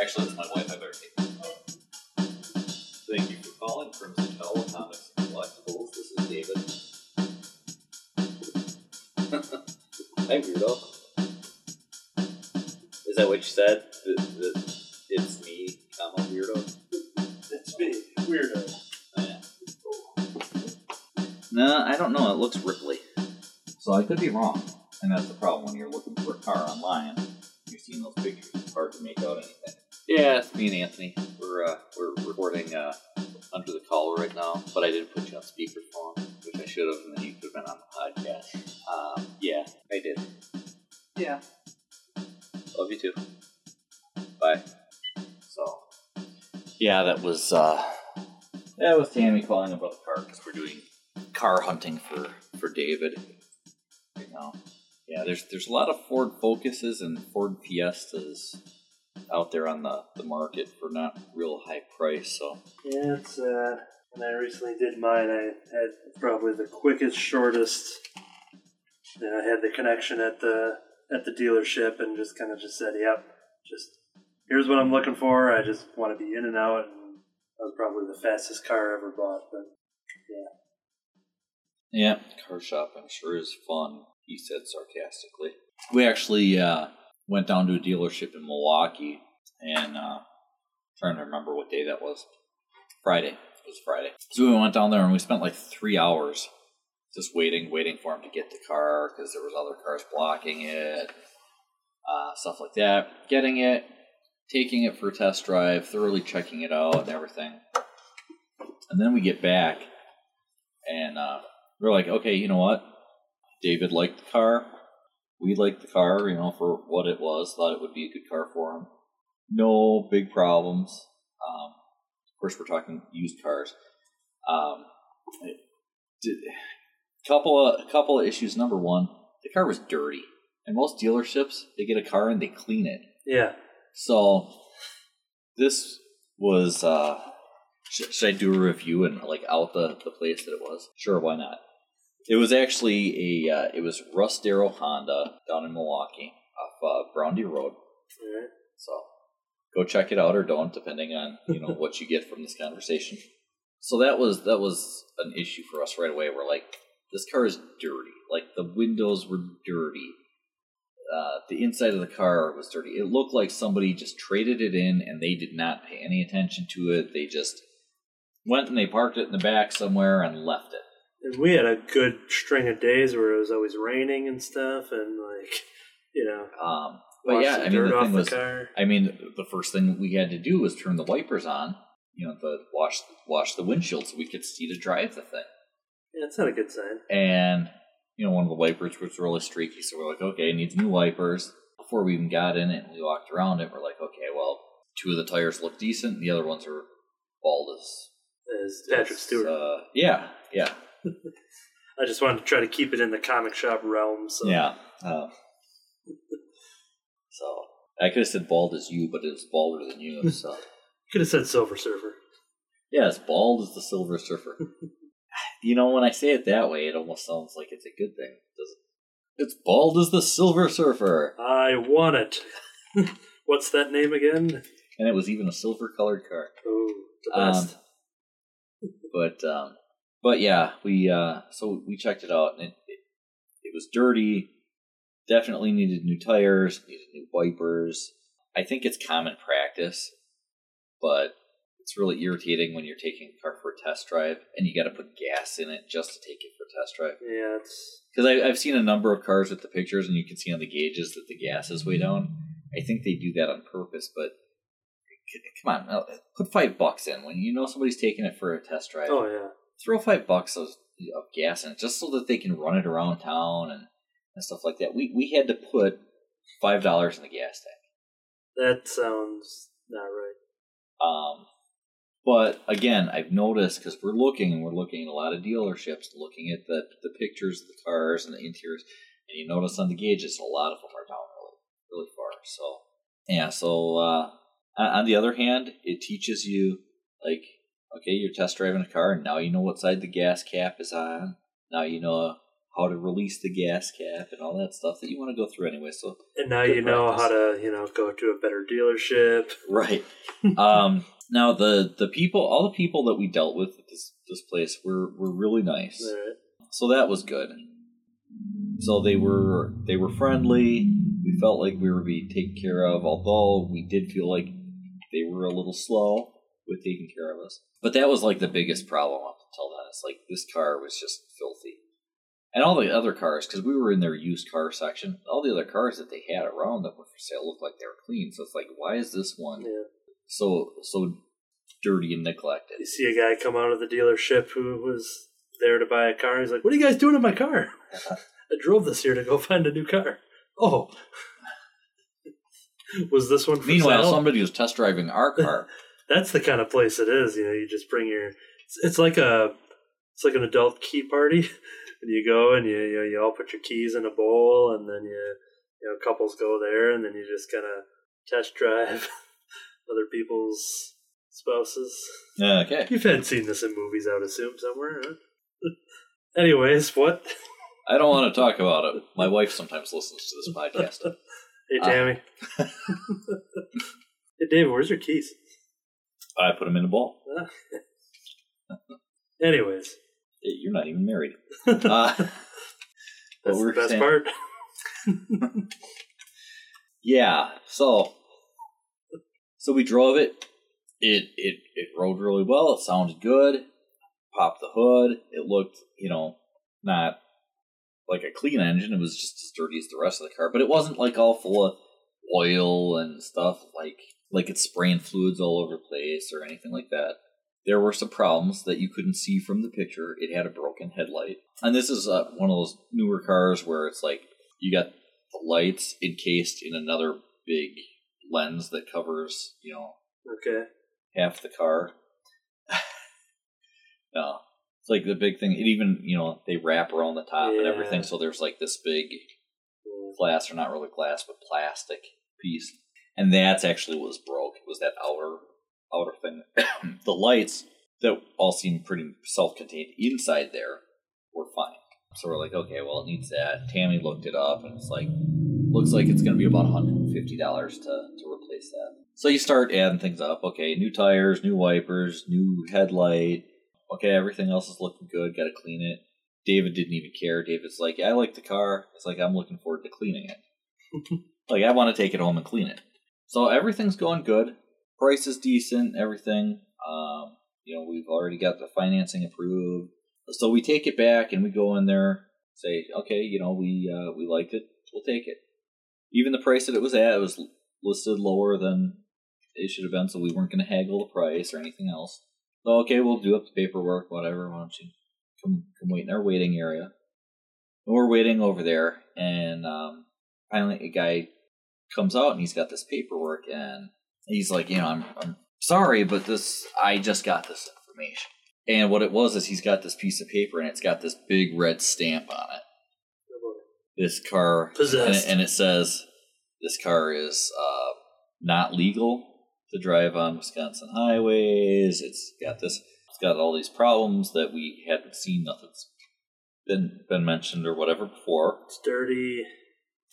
Actually, it's my wife. I better take it. Thank you for calling Crimson Towel Comics and Collectibles. This is David. Hi, weirdo. Is that what you said? That, that it's me, I'm a weirdo? it's me, weirdo. No, I don't know. It looks Ripley. So I could be wrong. And that's the problem when you're looking for a car online. You're seeing those pictures. It's hard to make out anything. Yeah, it's me and Anthony. We're uh, we're recording uh, under the collar right now, but I didn't put you on speakerphone, which I should have, and then you could have been on the podcast. Um, yeah, I did. Yeah. Love you too. Bye. Yeah, that was uh, that was Tammy calling about the car because we're doing car hunting for for David. You know, yeah. There's there's a lot of Ford Focuses and Ford Fiestas out there on the the market for not real high price. So Yeah, it's uh when I recently did mine I had probably the quickest, shortest and I had the connection at the at the dealership and just kinda just said, Yep, just here's what I'm looking for. I just want to be in and out and that was probably the fastest car I ever bought, but yeah, Yeah, car shopping sure is fun. He said sarcastically. We actually uh, went down to a dealership in Milwaukee and uh, trying to remember what day that was. Friday. It was Friday. So we went down there and we spent like three hours just waiting, waiting for him to get the car because there was other cars blocking it, uh, stuff like that. Getting it, taking it for a test drive, thoroughly checking it out and everything. And then we get back and uh, we're like, okay, you know what? David liked the car. We liked the car, you know, for what it was. Thought it would be a good car for him. No big problems. Um, of course, we're talking used cars. Um, did, couple of couple of issues. Number one, the car was dirty, and most dealerships they get a car and they clean it. yeah. So this was. Uh, should, should I do a review and like out the the place that it was? Sure, why not? It was actually a. Uh, it was Russ Darrow Honda down in Milwaukee off uh, Brown Deer Road. Alright. So go check it out or don't, depending on you know what you get from this conversation. So that was that was an issue for us right away. We're like, this car is dirty. Like the windows were dirty. Uh, the inside of the car was dirty. It looked like somebody just traded it in and they did not pay any attention to it. They just went and they parked it in the back somewhere and left it. And we had a good string of days where it was always raining and stuff and like you know Um, but yeah, I mean the off thing the was, car. I mean the first thing we had to do was turn the wipers on. You know, the wash wash the windshield so we could see to drive the thing. Yeah, it's not a good sign. and you know one of the wipers was really streaky so we're like okay it needs new wipers before we even got in it and we walked around it we're like okay well two of the tires look decent the other ones are bald as As Patrick as, Stewart. uh, yeah yeah I just wanted to try to keep it in the comic shop realm. So Yeah. Uh, so I could have said bald as you, but it was balder than you. So could have said Silver Surfer. yes, bald as the Silver Surfer. you know, when I say it that way, it almost sounds like it's a good thing? It's bald as the Silver Surfer, I want it. What's that name again? and it was even a silver-colored car. Oh, the Um, best. but um, but yeah, we uh, so we checked it out, and it, it it was dirty. Definitely needed new tires, needed new wipers. I think it's common practice, but it's really irritating when you're taking a car for a test drive and you got to put gas in it just to take it for a test drive. yeah, it's Because I've seen a number of cars with the pictures, and you can see on the gauges that the gas is way down. I think they do that on purpose, but come on, uh, put five bucks in when you know somebody's taking it for a test drive oh yeah. throw five bucks of, of gas in it just so that they can run it around town and, and stuff like that. We we had to put five dollars in the gas tank. That sounds not right. Um, but again, I've noticed because we're looking and we're looking at a lot of dealerships, looking at the the pictures of the cars and the interiors, and you notice on the gauges a lot of them are down really really far. So yeah, so uh, on the other hand, it teaches you like okay, you're test driving a car, and now you know what side the gas cap is on. Now you know how to release the gas cap and all that stuff that you want to go through anyway. So And now you know how to, you know, go to a better dealership. Right. um, now the the people, all the people that we dealt with at this this place were were really nice. Alright. So that was good. So they were they were friendly. We felt like we were being taken care of, although we did feel like they were a little slow with taking care of us. But that was like the biggest problem up until then. It's like this car was just filthy. And all the other cars, because we were in their used car section, all the other cars that they had around that were for sale looked like they were clean. So it's like, why is this one Yeah. So so dirty and neglected? You see a guy come out of the dealership who was there to buy a car. He's like, "What are you guys doing in my car? I drove this here to go find a new car." Oh, was this one for Meanwhile, sale? somebody was test driving our car. That's the kind of place it is. You know, you just bring your. It's, it's like a, it's like an adult key party, and you go and you you, know, you all put your keys in a bowl, and then you you know couples go there, and then you just kind of test drive other people's spouses. Yeah, okay. You've had seen this in movies, I would assume, somewhere. Huh? Anyways, what? I don't want to talk about it. My wife sometimes listens to this podcast. Hey, Ah. Tammy. hey, David, where's your keys? I put them in a bowl. Anyways, Hey, You're not even married. Uh, that's the best saying- part. yeah. So, so we drove it. It it it rode really well. It sounded good. Popped the hood. It looked, you know, not like a clean engine. It was just as dirty as the rest of the car, but it wasn't like all full of oil and stuff like like it's spraying fluids all over the place or anything like that. There were some problems that you couldn't see from the picture. It had a broken headlight, and this is uh, one of those newer cars where it's like you got the lights encased in another big lens that covers, you know, Okay. half the car. no, it's like the big thing. It even, you know, they wrap around the top and everything, so there's like this big glass, or not really glass, but plastic piece, and that's actually what was broke. It was that outer outer thing. the lights that all seemed pretty self-contained inside there were fine. So we're like, okay, well, it needs that. Tammy looked it up, and it's like, looks like it's going to be about $150 to, to replace that. So you start adding things up. Okay, new tires, new wipers, new headlight. Okay, everything else is looking good. Got to clean it. David didn't even care. David's like, yeah, I like the car. It's like, I'm looking forward to cleaning it. like, I want to take it home and clean it. So everything's going good. Price is decent, everything. Um, you know, we've already got the financing approved. So we take it back and we go in there, say, okay, you know, we uh, we liked it, we'll take it. Even the price that it was at, it was listed lower than it should have been, so we weren't going to haggle the price or anything else. So okay, we'll do up the paperwork, whatever. Why don't you come come wait in our waiting area? And we're waiting over there, and um, finally a guy comes out and he's got this paperwork, and he's like, you know, I'm I'm sorry, but this I just got this information. And what it was is he's got this piece of paper and it's got this big red stamp on it. This car, and Possessed. it, and it says this car is uh, not legal to drive on Wisconsin highways. It's got this. It's got all these problems that we hadn't seen. Nothing's been been mentioned or whatever before. It's dirty.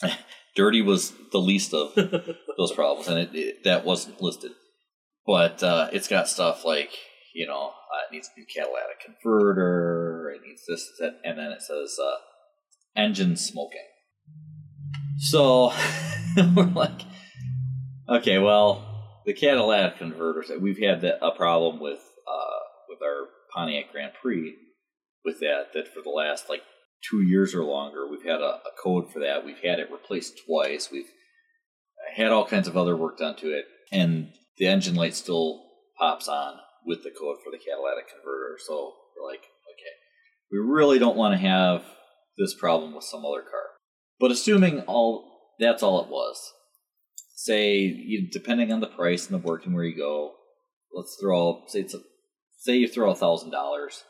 Dirty was the least of those problems, and it, it that wasn't listed. But uh, it's got stuff like you know uh, it needs a new catalytic converter, it needs this, that, and then it says uh, engine smoking. So we're like, okay, well, the catalytic converters we've had that, a problem with uh, with our Pontiac Grand Prix with that that for the last like two years or longer we've had a, a code for that. We've had it replaced twice. We've had all kinds of other work done to it, and the engine light still pops on with the code for the catalytic converter. So we're like, okay, we really don't want to have this problem with some other car. But assuming all that's all it was, say you, depending on the price and the work and where you go, let's throw say it's a, say you throw a thousand dollars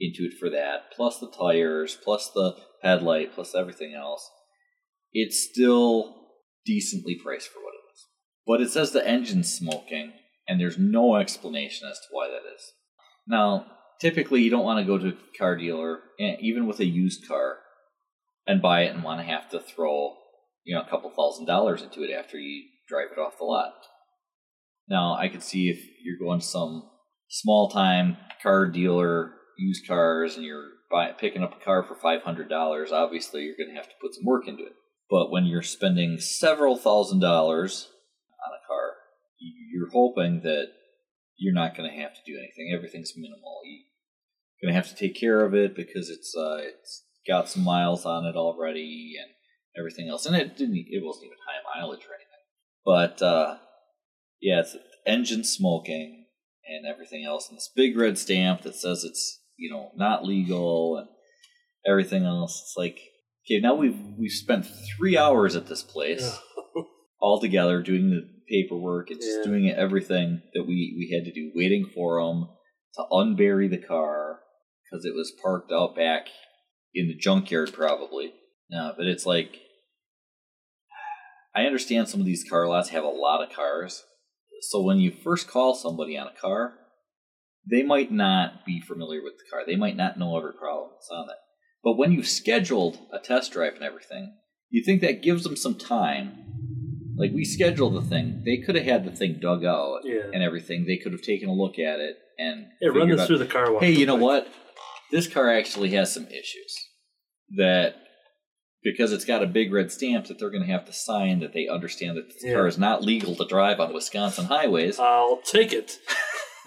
into it for that, plus the tires, plus the headlight, plus everything else. It's still decently priced for what it is. But it says the engine's smoking, and there's no explanation as to why that is. Now, typically, you don't want to go to a car dealer, even with a used car, and buy it and want to have to throw you know a couple thousand dollars into it after you drive it off the lot. Now, I could see if you're going to some small time car dealer, used cars, and you're picking up a car for five hundred dollars. Obviously, you're going to have to put some work into it. But when you're spending several thousand dollars on a car, you- you're hoping that you're not going to have to do anything. Everything's minimal. You're to have to take care of it because it's uh, it's got some miles on it already and everything else. And it didn't. It wasn't even high mileage or anything. But uh, yeah, it's engine smoking and everything else, and this big red stamp that says it's you know not legal and everything else. It's like okay, now we've we've spent three hours at this place all together doing the paperwork and just Yeah. doing everything that we we had to do, waiting for them to unbury the car because it was parked out back in the junkyard probably. No, but it's like I understand some of these car lots have a lot of cars. So when you first call somebody on a car, they might not be familiar with the car. They might not know every problem that's on it. But when you've scheduled a test drive and everything, you think that gives them some time. Like we scheduled the thing, they could have had the thing dug out Yeah. and everything. They could have taken a look at it and Yeah, run this out- through the car wash. hey, you know what? This car actually has some issues that because it's got a big red stamp that they're going to have to sign that they understand that this Yeah. car is not legal to drive on Wisconsin highways. I'll take it.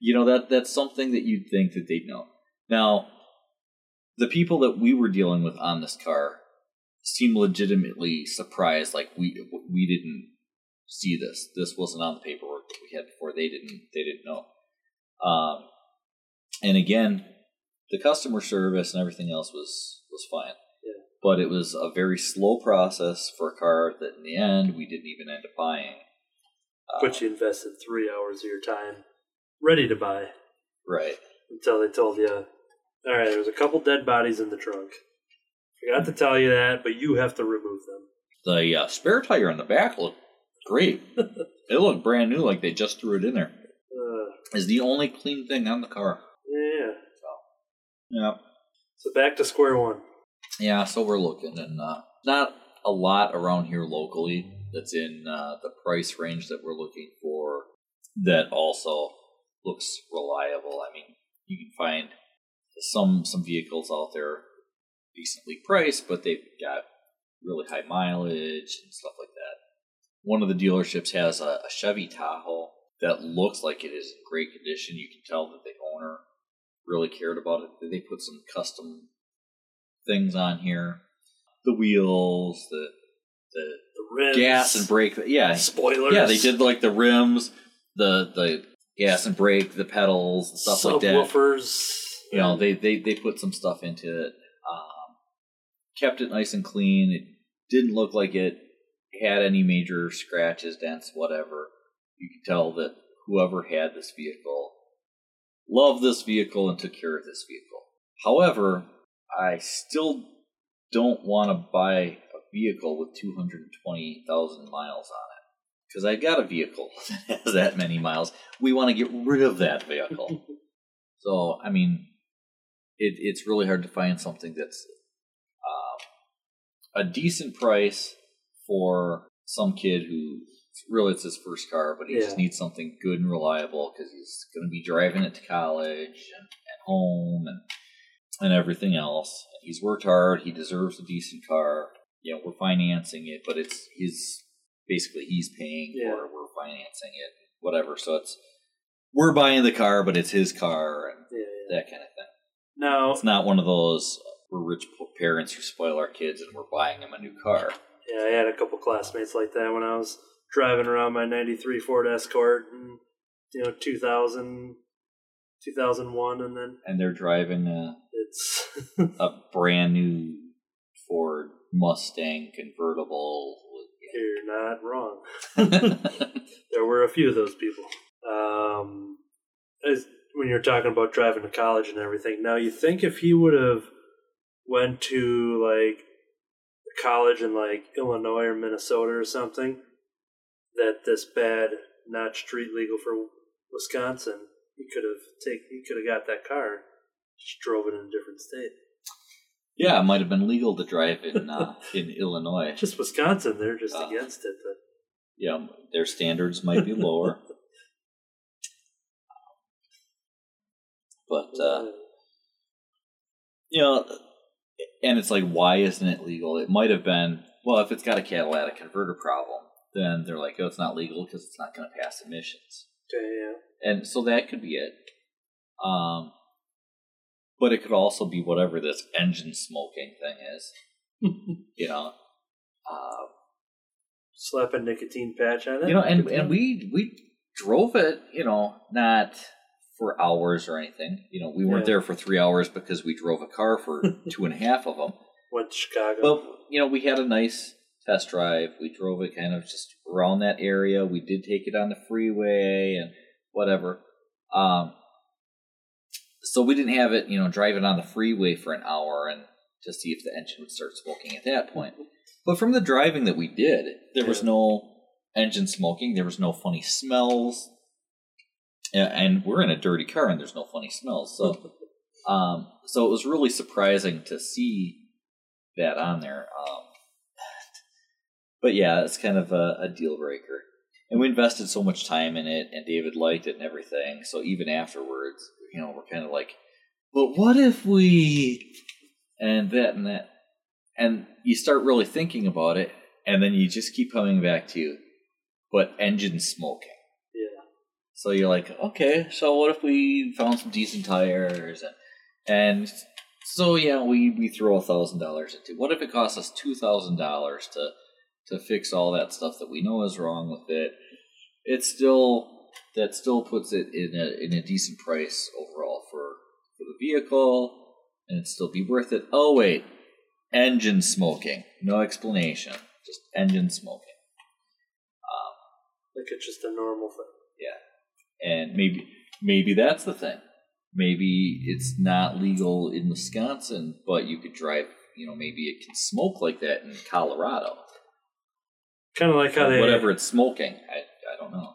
you know that that's something that you'd think that they'd know. Now, the people that we were dealing with on this car seem legitimately surprised. Like we we didn't see this. This wasn't on the paperwork that we had before. They didn't they didn't know. Um, and again, the customer service and everything else was was fine. Yeah. But it was a very slow process for a car that in the end we didn't even end up buying. Uh, But you invested three hours of your time ready to buy right. until they told you, all right, there's a couple dead bodies in the trunk. Forgot to tell you that, but you have to remove them. The uh, spare tire on the back looked great. it looked brand new, like they just threw it in there. Uh, Is the only clean thing on the car. Yeah. Yeah. So back to square one. Yeah, so we're looking, and uh, not a lot around here locally that's in uh, the price range that we're looking for. That also looks reliable. I mean, you can find some some vehicles out there decently priced, but they've got really high mileage and stuff like that. One of the dealerships has a, a Chevy Tahoe that looks like it is in great condition. You can tell that the owner really cared about it. They put some custom things on here, the wheels, the the The rims. gas and brake. Yeah, Spoilers. yeah, they did like the rims, the the gas and brake, the pedals, and stuff like that. Subwoofers. You know, they they they put some stuff into it. Um, kept it nice and clean. It didn't look like it had any major scratches, dents, whatever. You could tell that whoever had this vehicle love this vehicle and took care of this vehicle. However, I still don't want to buy a vehicle with 220,000 miles on it because I've got a vehicle that has that many miles. We want to get rid of that vehicle. so, I mean, it, it's really hard to find something that's um, a decent price for some kid who really it's his first car, but he just needs something good and reliable because he's going to be driving it to college and, and home and and everything else. He's worked hard. He deserves a decent car. You know, we're financing it, but it's his basically he's paying Yeah. for it. We're financing it, whatever. So it's we're buying the car, but it's his car and Yeah, yeah. that kind of thing. No, It's not one of those we're rich parents who spoil our kids and we're buying them a new car. yeah, I had a couple classmates like that when I was driving around my 93 Ford Escort in, you know, 2000, 2001, and then And they're driving a, it's, a brand new Ford Mustang convertible. you're not wrong. There were a few of those people. Um, as, when you're talking about driving to college and everything, now you think if he would have went to like college in like Illinois or Minnesota or something, that this bad not street legal for Wisconsin, he could have take he could have got that car, just drove it in a different state. yeah, it might have been legal to drive in uh, in Illinois. Just Wisconsin, they're just Ah. against it. But Yeah, their standards might be lower, but uh, you know, and it's like, why isn't it legal? It might have been, well, if it's got a catalytic converter problem, then they're like, oh, it's not legal because it's not going to pass emissions, yeah. and so that could be it. Um, but it could also be whatever this engine smoking thing is, you know. Uh, slap a nicotine patch on it. you know, and and we we drove it, you know, not for hours or anything. You know, we weren't Yeah. there for three hours because we drove a car for two and a half of them. went to Chicago. But you know, we had a nice test drive. We drove it kind of just around that area. We did take it on the freeway and whatever. Um, so we didn't have it, you know, drive it on the freeway for an hour and to see if the engine would start smoking at that point. But from the driving that we did, there was no engine smoking. There was no funny smells. And we're in a dirty car, and there's no funny smells. So, um, so it was really surprising to see that on there. Um, but yeah, it's kind of a, a deal breaker. And we invested so much time in it, and David liked it and everything. So even afterwards, you know, we're kind of like, but what if we and that and that, and you start really thinking about it, and then you just keep coming back to, but engine smoking. yeah. So you're like, okay, so what if we found some decent tires and and so yeah, we we throw a thousand dollars into. What if it costs us two thousand dollars to to fix all that stuff that we know is wrong with it? It's still that still puts it in a in a decent price overall for for the vehicle, and it still be worth it. Oh wait, engine smoking, no explanation, just engine smoking. Um, like it's just a normal thing. Yeah, and maybe maybe that's the thing. Maybe it's not legal in Wisconsin, but you could drive. You know, maybe it can smoke like that in Colorado. Kind of like how they, Whatever it's smoking, I I don't know.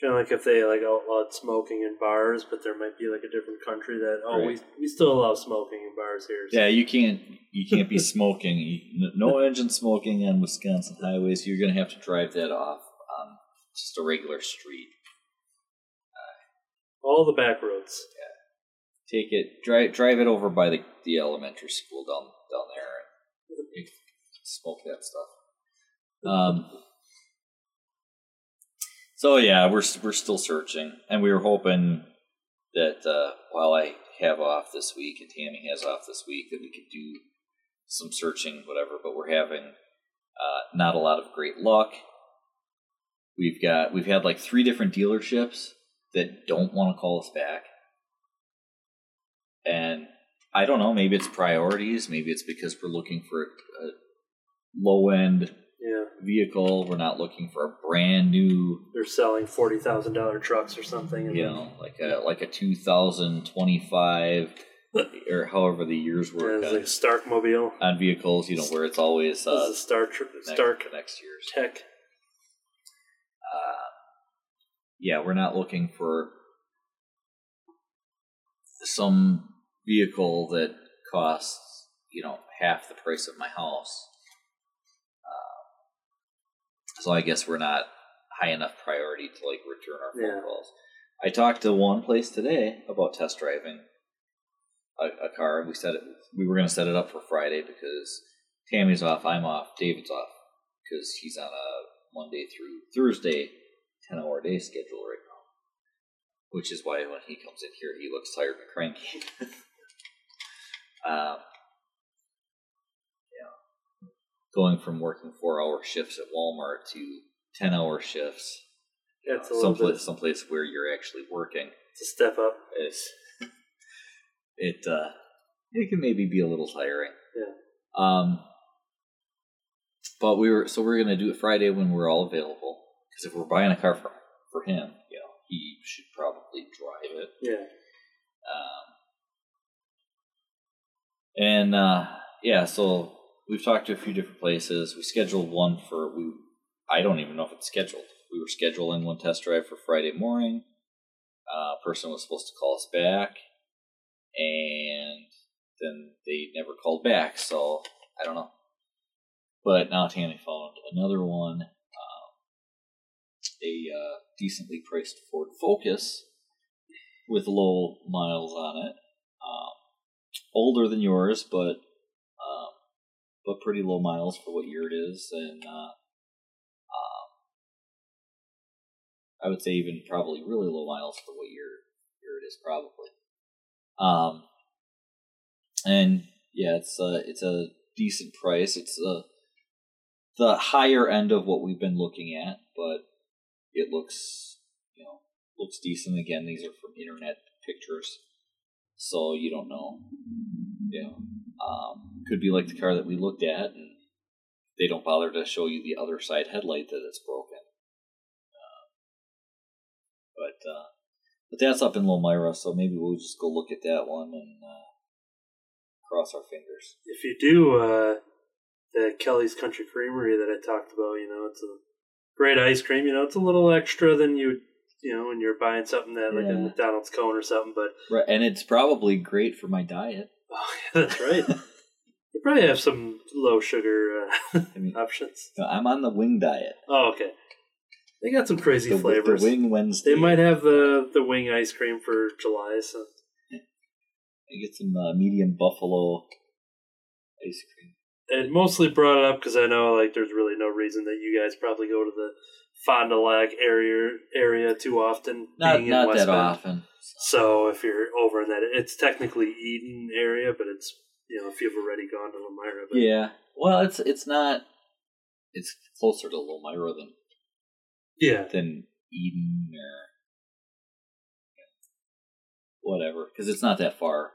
kind of like if they like outlawed smoking in bars, but there might be like a different country that oh Right. we we still allow smoking in bars here. so- Yeah, you can't you can't be smoking. You, no engine smoking on Wisconsin highways. You're gonna have to drive that off on just a regular street. Uh, all the back roads. Yeah, take it, drive drive it over by the, the elementary school down down there, and smoke that stuff. Um. So yeah, we're we're still searching, and we were hoping that uh, while I have off this week and Tammy has off this week, that we could do some searching, whatever. But we're having uh, not a lot of great luck. We've got we've had like three different dealerships that don't want to call us back. And I don't know, maybe it's priorities, maybe it's because we're looking for a, a low end vehicle. We're not looking for a brand new, they're selling forty thousand dollar trucks or something. You know, like a like a 2025 or however the years yeah, it's on, like Stark mobile. on vehicles. You know, where it's always uh, Star tr- next, Stark next year's. Tech. Uh, yeah, we're not looking for some vehicle that costs you know half the price of my house. So I guess we're not high enough priority to like return our phone Yeah. calls. I talked to one place today about test driving a, a car, we said it. We were going to set it up for Friday because Tammy's off, I'm off, David's off because he's on a Monday through Thursday ten hour day schedule right now. Which is why when he comes in here, he looks tired and cranky. um, going from working four hour shifts at Walmart to ten hour shifts, That's a little someplace someplace where you're actually working It's a step up. is it uh it can maybe be a little tiring. Yeah. Um but we were so we're gonna do it Friday when we're all available. Because if we're buying a car for for him, you know, he should probably drive it. Yeah. Um and uh yeah, so we've talked to a few different places. We scheduled one for we I don't even know if it's scheduled. We were scheduling one test drive for Friday morning. Uh person was supposed to call us back and then they never called back, so I don't know. But now Tammy found another one, um, a uh, decently priced Ford Focus with low miles on it. Um, older than yours, but but pretty low miles for what year it is, and uh, um, I would say even probably really low miles for what year year it is, probably. Um, and yeah, it's a it's a decent price. It's a the higher end of what we've been looking at, but it looks you know looks decent. Again, these are from internet pictures, so you don't know. Know, um, could be like the car that we looked at, and they don't bother to show you the other side headlight that it's broken. Um, but uh, but that's up in Lomira, so maybe we'll just go look at that one and uh, cross our fingers. If you do uh, the Kelly's Country Creamery that I talked about, you know, it's a great ice cream. You know, it's a little extra than you, you know, when you're buying something that like a McDonald's cone or something. But Right, and it's probably great for my diet. oh, yeah, that's right. you probably have some low sugar uh, I mean, options. I'm on the wing diet. Oh, okay. They got some crazy The, flavors. the wing Wednesday. They might have the the wing ice cream for July. So I get some uh, medium buffalo ice cream. it mostly brought it up because I know like there's really no reason that you guys probably go to the Fond du Lac area area too often. Not being in not that Bend. often. So if you're over in that, it's technically Eden area, but it's you know if you've already gone to Lomira. But Yeah. Well, it's it's not. It's closer to Lomira than yeah, than Eden or whatever, because it's not that far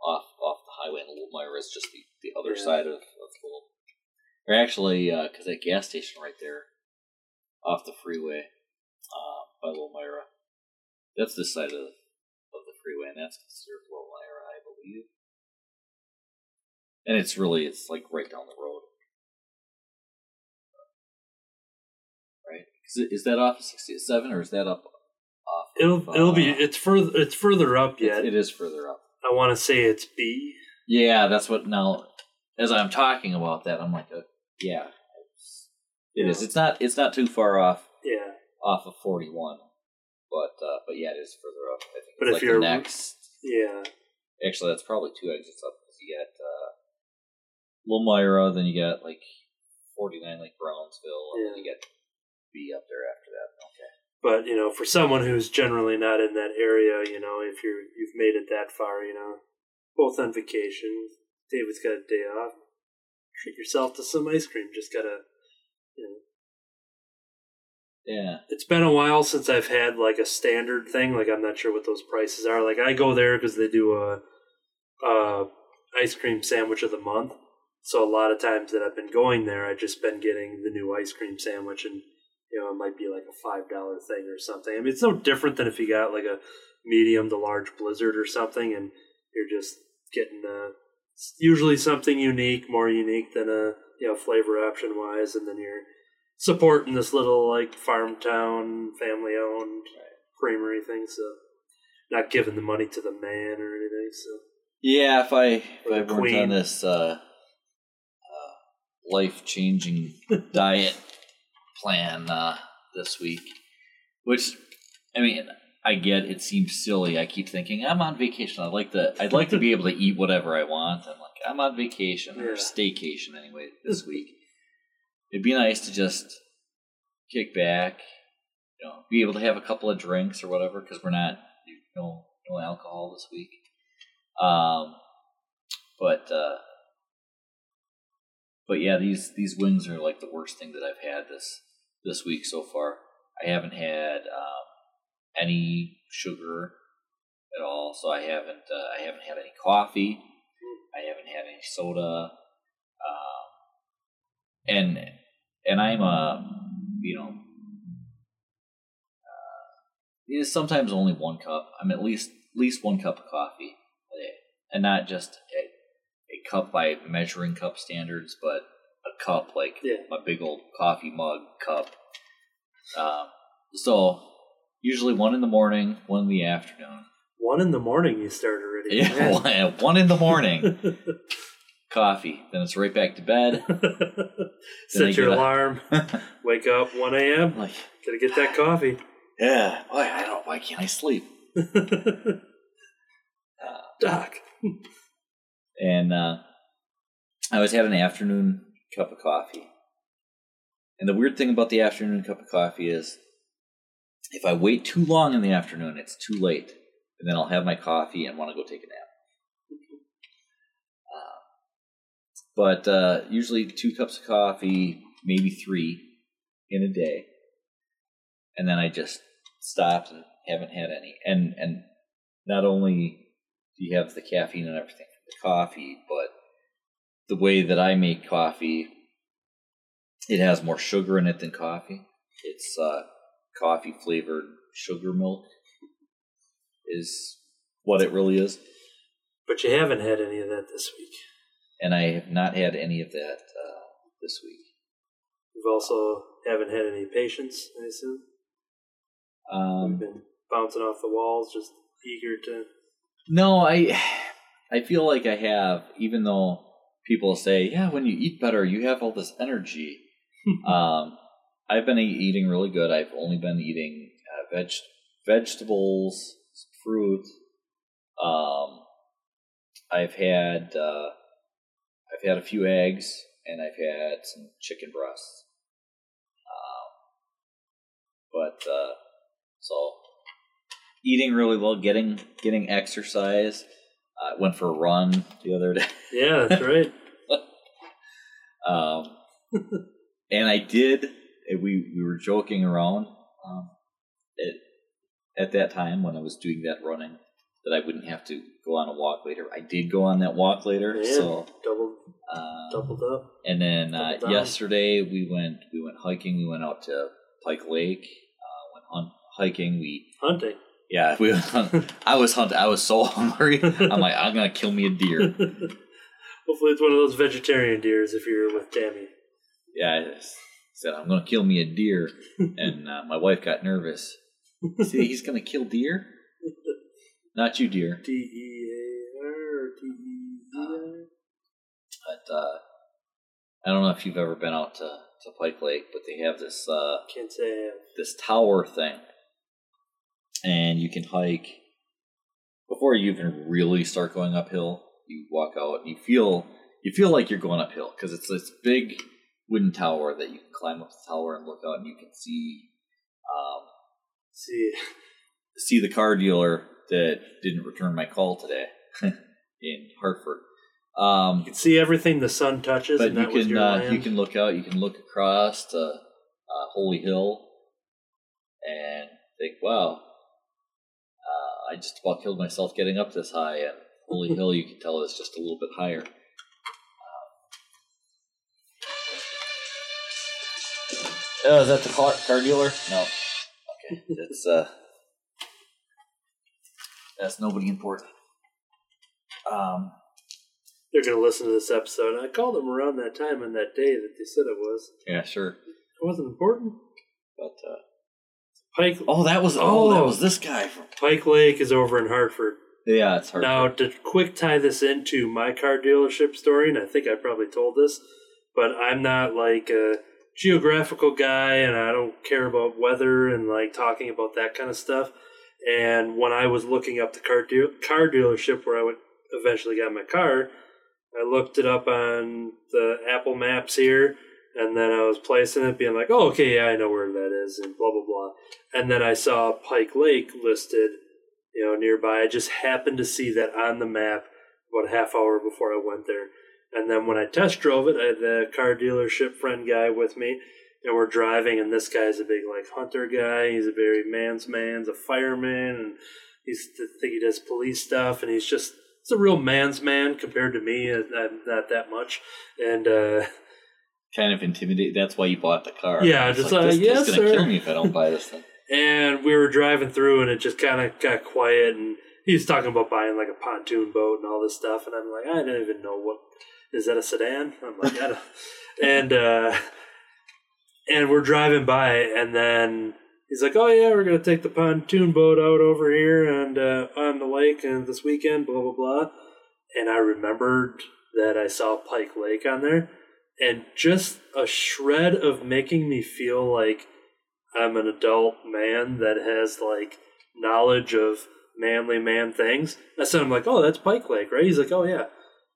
off off the highway. And Lomira is just the, the other Yeah. side of, of the. Or actually, because that gas station right there, off the freeway, uh, by Lomira, that's this side of of the freeway, and that's considered Lomira, I believe. And it's really it's like right down the road. Right? Is, that off of 67 or is that up off? it'll of, it'll be uh, it's further it's further up yet. it is further up. I want to say it's B. Yeah, that's what now. As I'm talking about that, I'm like, uh, yeah, it's, it is. It's not. It's not too far off Yeah, off of 41, but uh, but yeah, it is further up. I think. But if like you're- the next, yeah. actually, that's probably two exits up because you got uh, Lomira, then you got like 49, like Brownsville, and then you get B up there after that. Okay. But you know, for someone who's generally not in that area, you know, if you're you've made it that far, you know, both on vacation, David's got a day off. Treat yourself to some ice cream. Just gotta, you know, Yeah. it's been a while since I've had like a standard thing. Like I'm not sure what those prices are. Like I go there because they do a, a ice cream sandwich of the month. So a lot of times that I've been going there, I've just been getting the new ice cream sandwich, and you know it might be like a five dollar thing or something. I mean, it's no different than if you got like a medium to large blizzard or something, and you're just getting uh, usually something unique, more unique than a you know flavor option wise, and then you're supporting this little like farm town, family owned creamery thing. So not giving the money to the man or anything. So Yeah, if I if I the on this uh, life changing diet plan uh, this week, which I mean, I get it seems silly. I keep thinking I'm on vacation. I'd like to I'd like to be able to eat whatever I want. I'm like I'm on vacation or Yeah. staycation anyway this week. It'd be nice to just kick back, you know, be able to have a couple of drinks or whatever because we're not no no alcohol this week. Um, but uh, but yeah, these these wings are like the worst thing that I've had this this week so far. I haven't had um, any sugar at all, so I haven't uh, I haven't had any coffee. I haven't had any soda, um, and and I'm a you know. Uh, sometimes only one cup. I'm at least at least one cup of coffee a day, and not just cup by measuring cup standards, but a cup like Yeah. my big old coffee mug cup. Um, so usually one in the morning, one in the afternoon. one in the morning you start already. Yeah, one, one in the morning, coffee. Then it's right back to bed. Set your alarm. Wake up 1 a.m. like, Gotta get that coffee. yeah, why I don't. Why can't I sleep? Doc. And uh, I always had an afternoon cup of coffee. And the weird thing about the afternoon cup of coffee is, if I wait too long in the afternoon, it's too late, and then I'll have my coffee and want to go take a nap. Uh, but uh, usually two cups of coffee, maybe three, in a day, and then I just stopped and haven't had any. And and not only do you have the caffeine and everything coffee, but the way that I make coffee, it has more sugar in it than coffee. It's uh, coffee flavored sugar milk, is what it really is. But you haven't had any of that this week. And I have not had any of that uh, this week. You've also haven't had any patience, I assume. You've Um, been bouncing off the walls, just eager to. No, I I feel like I have, even though people say, yeah, when you eat better, you have all this energy. um, I've been eating really good. I've only been eating uh, veg vegetables, fruit. Um, I've had uh, I've had a few eggs, and I've had some chicken breasts. Um, but uh, so eating really well, getting getting exercise. I went for a run the other day. Yeah, that's right. Um, and I did. We we were joking around um, at at that time when I was doing that running that I wouldn't have to go on a walk later. I did go on that walk later. Man, So doubled, um, doubled up. and then uh, yesterday we went we went hiking. We went out to Pike Lake. Uh, went hunt, hiking. We Hunting. Yeah we I was hunt. I was so hungry. I'm like I'm gonna kill me a deer. Hopefully, it's one of those vegetarian deers if you're with Tammy. yeah, I said I'm gonna kill me a deer, and uh, my wife got nervous. See, he's gonna kill deer. Not you, deer. D E A R D E E R? But uh, I don't know if you've ever been out to, to Pike Lake, but they have this uh, Can't say have. this tower thing, and you can hike before you even really start going uphill. You walk out, and you feel you feel like you're going uphill because it's this big wooden tower that you can climb up the tower and look out, and you can see um, See, see the car dealer that didn't return my call today in Hartford. Um, you can see everything the sun touches, but and you can uh, you can look out, you can look across to uh, Holy Hill, and think, "Wow, I just about killed myself getting up this high, and Holy Hill, you can tell, is just a little bit higher. Uh, oh, is that the car, car dealer? No. Okay, that's uh, that's nobody important. Um, They're gonna listen to this episode. And I called them around that time on that day that they said it was. Yeah, sure. It wasn't important, but uh, Pike oh, that was oh, that Oh. was this guy from. Pike Lake is over in Hartford. Yeah, it's hard. Now, to quick tie this into my car dealership story, and I think I probably told this, but I'm not like a geographical guy and I don't care about weather and like talking about that kind of stuff. And when I was looking up the car, deal- car dealership where I would eventually got my car, I looked it up on the Apple Maps here, and then I was placing it, being like, oh, okay, yeah, I know where that is, and blah, blah, blah. And then I saw Pike Lake listed you know, nearby. I just happened to see that on the map about a half hour before I went there. And then when I test drove it, I had the car dealership friend guy with me, and we're driving. And this guy's a big like hunter guy. He's a very man's man. He's a fireman, and he's I think he does police stuff. And he's just it's a real man's man compared to me. I'm not that much. And uh, kind of intimidated. That's why you bought the car. Yeah, just like, like, this, yes, this gonna sir. kill me if I don't buy this thing. and we were driving through and it just kind of got quiet and he was talking about buying like a pontoon boat and all this stuff and i'm like i don't even know what is that a sedan i'm like i don't and uh and we're driving by and then he's like oh yeah we're gonna take the pontoon boat out over here and uh on the lake and this weekend blah blah blah and i remembered that i saw pike lake on there and just a shred of making me feel like I'm an adult man that has like knowledge of manly man things. I said, I'm like, oh, that's Pike Lake, right? He's like, oh, yeah.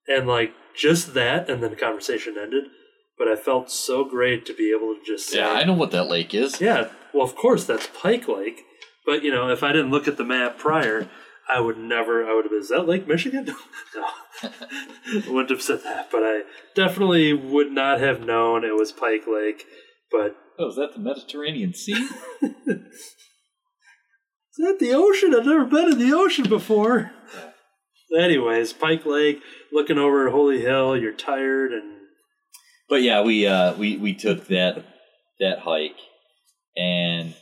And like just that, and then the conversation ended. But I felt so great to be able to just say, Yeah, I know what that lake is. yeah, well, of course, that's Pike Lake. But, you know, if I didn't look at the map prior, I would never, I would have been, is that Lake Michigan? no. I wouldn't have said that. But I definitely would not have known it was Pike Lake. But Oh, is that the Mediterranean Sea? Is that the ocean? I've never been in the ocean before. Anyways, Pike Lake, looking over Holy Hill, you're tired and But yeah, we uh, we we took that that hike, and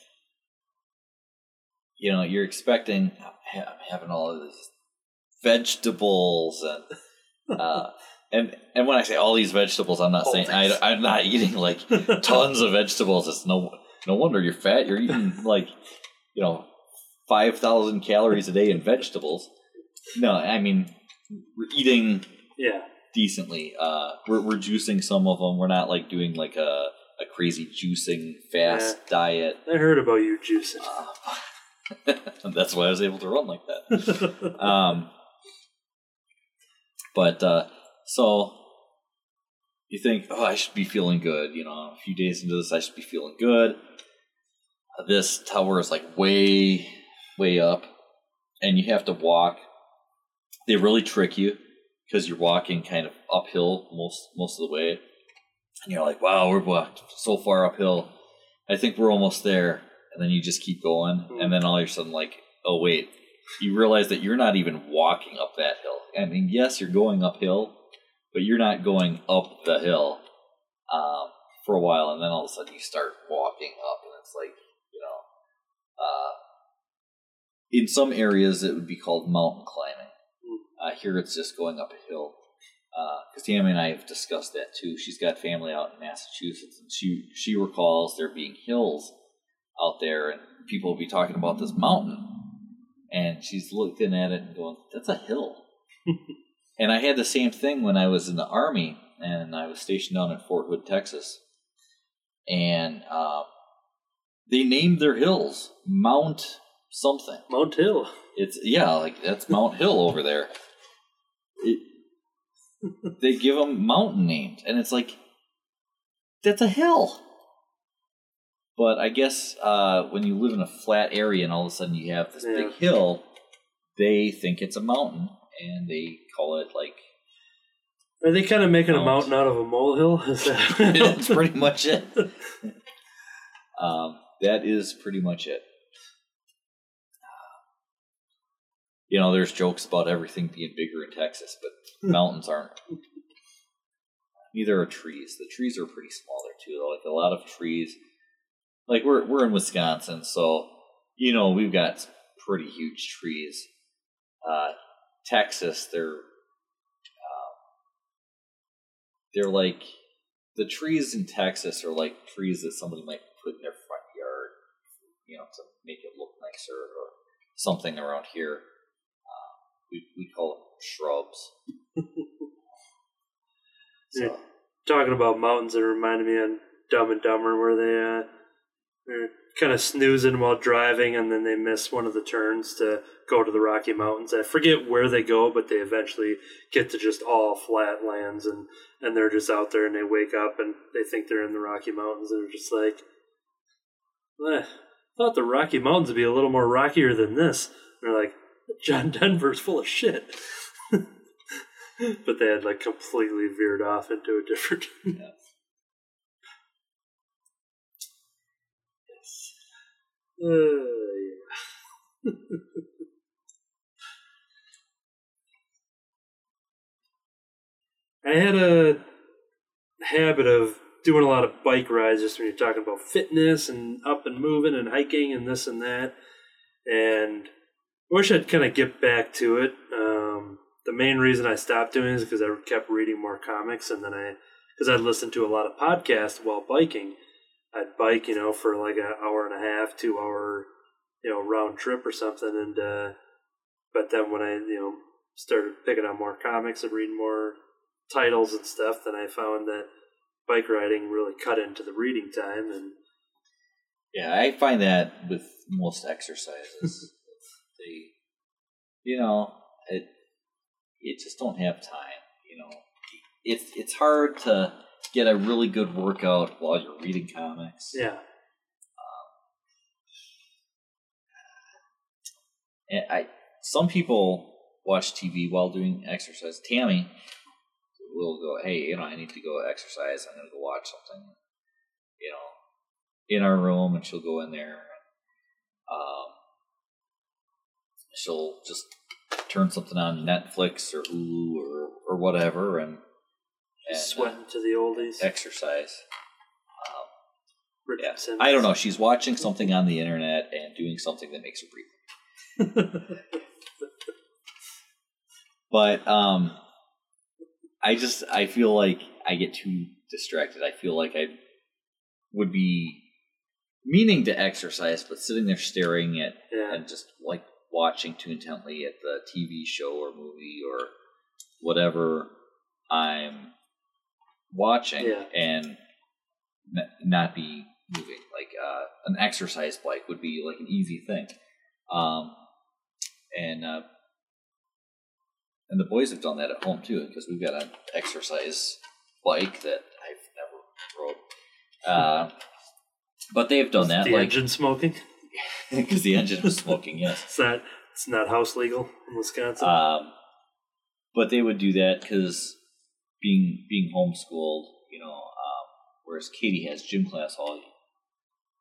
you know you're expecting I'm having all of these vegetables and uh, and and when I say all these vegetables, I'm not All saying I, I'm not eating like tons of vegetables. It's no no wonder you're fat. You're eating like you know five thousand calories a day in vegetables. No, I mean we're eating yeah. decently. Uh, we're we're juicing some of them. We're not like doing like a a crazy juicing fast diet. I heard about you juicing. Uh, that's why I was able to run like that. Um, but uh, so you think, oh, I should be feeling good. You know, a few days into this, I should be feeling good. This tower is like way, way up, and you have to walk. They really trick you because you're walking kind of uphill most most of the way, and you're like, wow, we're walked so far uphill. I think we're almost there, and then you just keep going, and then all of a sudden, like, oh wait, you realize that you're not even walking up that hill. I mean, yes, you're going uphill, but you're not going up the hill um, for a while, and then all of a sudden you start walking up, and it's like, you know, uh, in some areas it would be called mountain climbing. Uh, here it's just going up a hill. Because Tammy and I have discussed that too. She's got family out in Massachusetts, and she she recalls there being hills out there, and people will be talking about this mountain, and she's looking at it and going, "That's a hill." and I had the same thing when I was in the army, and I was stationed down in Fort Hood, Texas, and um, they named their hills Mount something. Mount Hill. It's yeah, like that's Mount Hill over there. It, they give them mountain names, and it's like that's a hill. But I guess uh, when you live in a flat area and all of a sudden you have this Yeah. big hill, they think it's a mountain, and they call it like Are they kind of making a mountain out of a molehill? Is that that's pretty much it. Um, that is pretty much it. You know, there's jokes about everything being bigger in Texas, but mountains aren't. Neither are trees. The trees are pretty small there too. Like a lot of trees, like we're we're in Wisconsin, so you know we've got pretty huge trees. Uh, Texas, they're um, they're like the trees in Texas are like trees that somebody might put in their front yard, you know, to make it look nicer or something around here. Uh, we we call them shrubs. Yeah. Talking about mountains, it reminded me of Dumb and Dumber, where they uh, kind of snoozing while driving, and then they miss one of the turns to go to the Rocky Mountains. I forget where they go, but they eventually get to just all flat lands, and and they're just out there, and they wake up and they think they're in the Rocky Mountains, and they're just like, eh, thought the Rocky Mountains would be a little more rockier than this. And they're like, John Denver's full of shit. but they had like completely veered off into a different. Yeah. Uh. I had a habit of doing a lot of bike rides just when you're talking about fitness and up and moving and hiking and this and that. And I wish I'd kind of get back to it. Um, the main reason I stopped doing it is because I kept reading more comics, and then I, because I'd listen to a lot of podcasts while biking. I'd bike, you know, for like an hour and a half, two hour, you know, round trip or something, and uh, but then when I, you know, started picking up more comics and reading more titles and stuff, then I found that bike riding really cut into the reading time, and Yeah, I find that with most exercises, they, you know, it, you just don't have time. You know, it's it's hard to get a really good workout while you're reading comics. yeah, And I some people watch TV while doing exercise. Tammy will go, "Hey, you know, I need to go exercise. I'm going to go watch something." You know, in our room, and she'll go in there. Um, she'll just turn something on Netflix or Hulu or or whatever, and, and uh, sweating to the oldies. exercise. Um, Richard yeah, Simmons. I don't know. She's watching something on the internet and doing something that makes her breathe. But um, I just I feel like I get too distracted. I feel like I would be meaning to exercise, but sitting there staring at yeah, and just like watching too intently at the TV show or movie or whatever I'm watching Yeah. and not be moving. Like uh, an exercise bike would be like an easy thing. Um, and uh, and the boys have done that at home too because we've got an exercise bike that I've never rode. Uh, but they've done that the like engine smoking. because the engine was smoking. Yes. It's not. It's not house legal in Wisconsin. Um, but they would do that because being being homeschooled, you know, um, whereas Katie has gym class all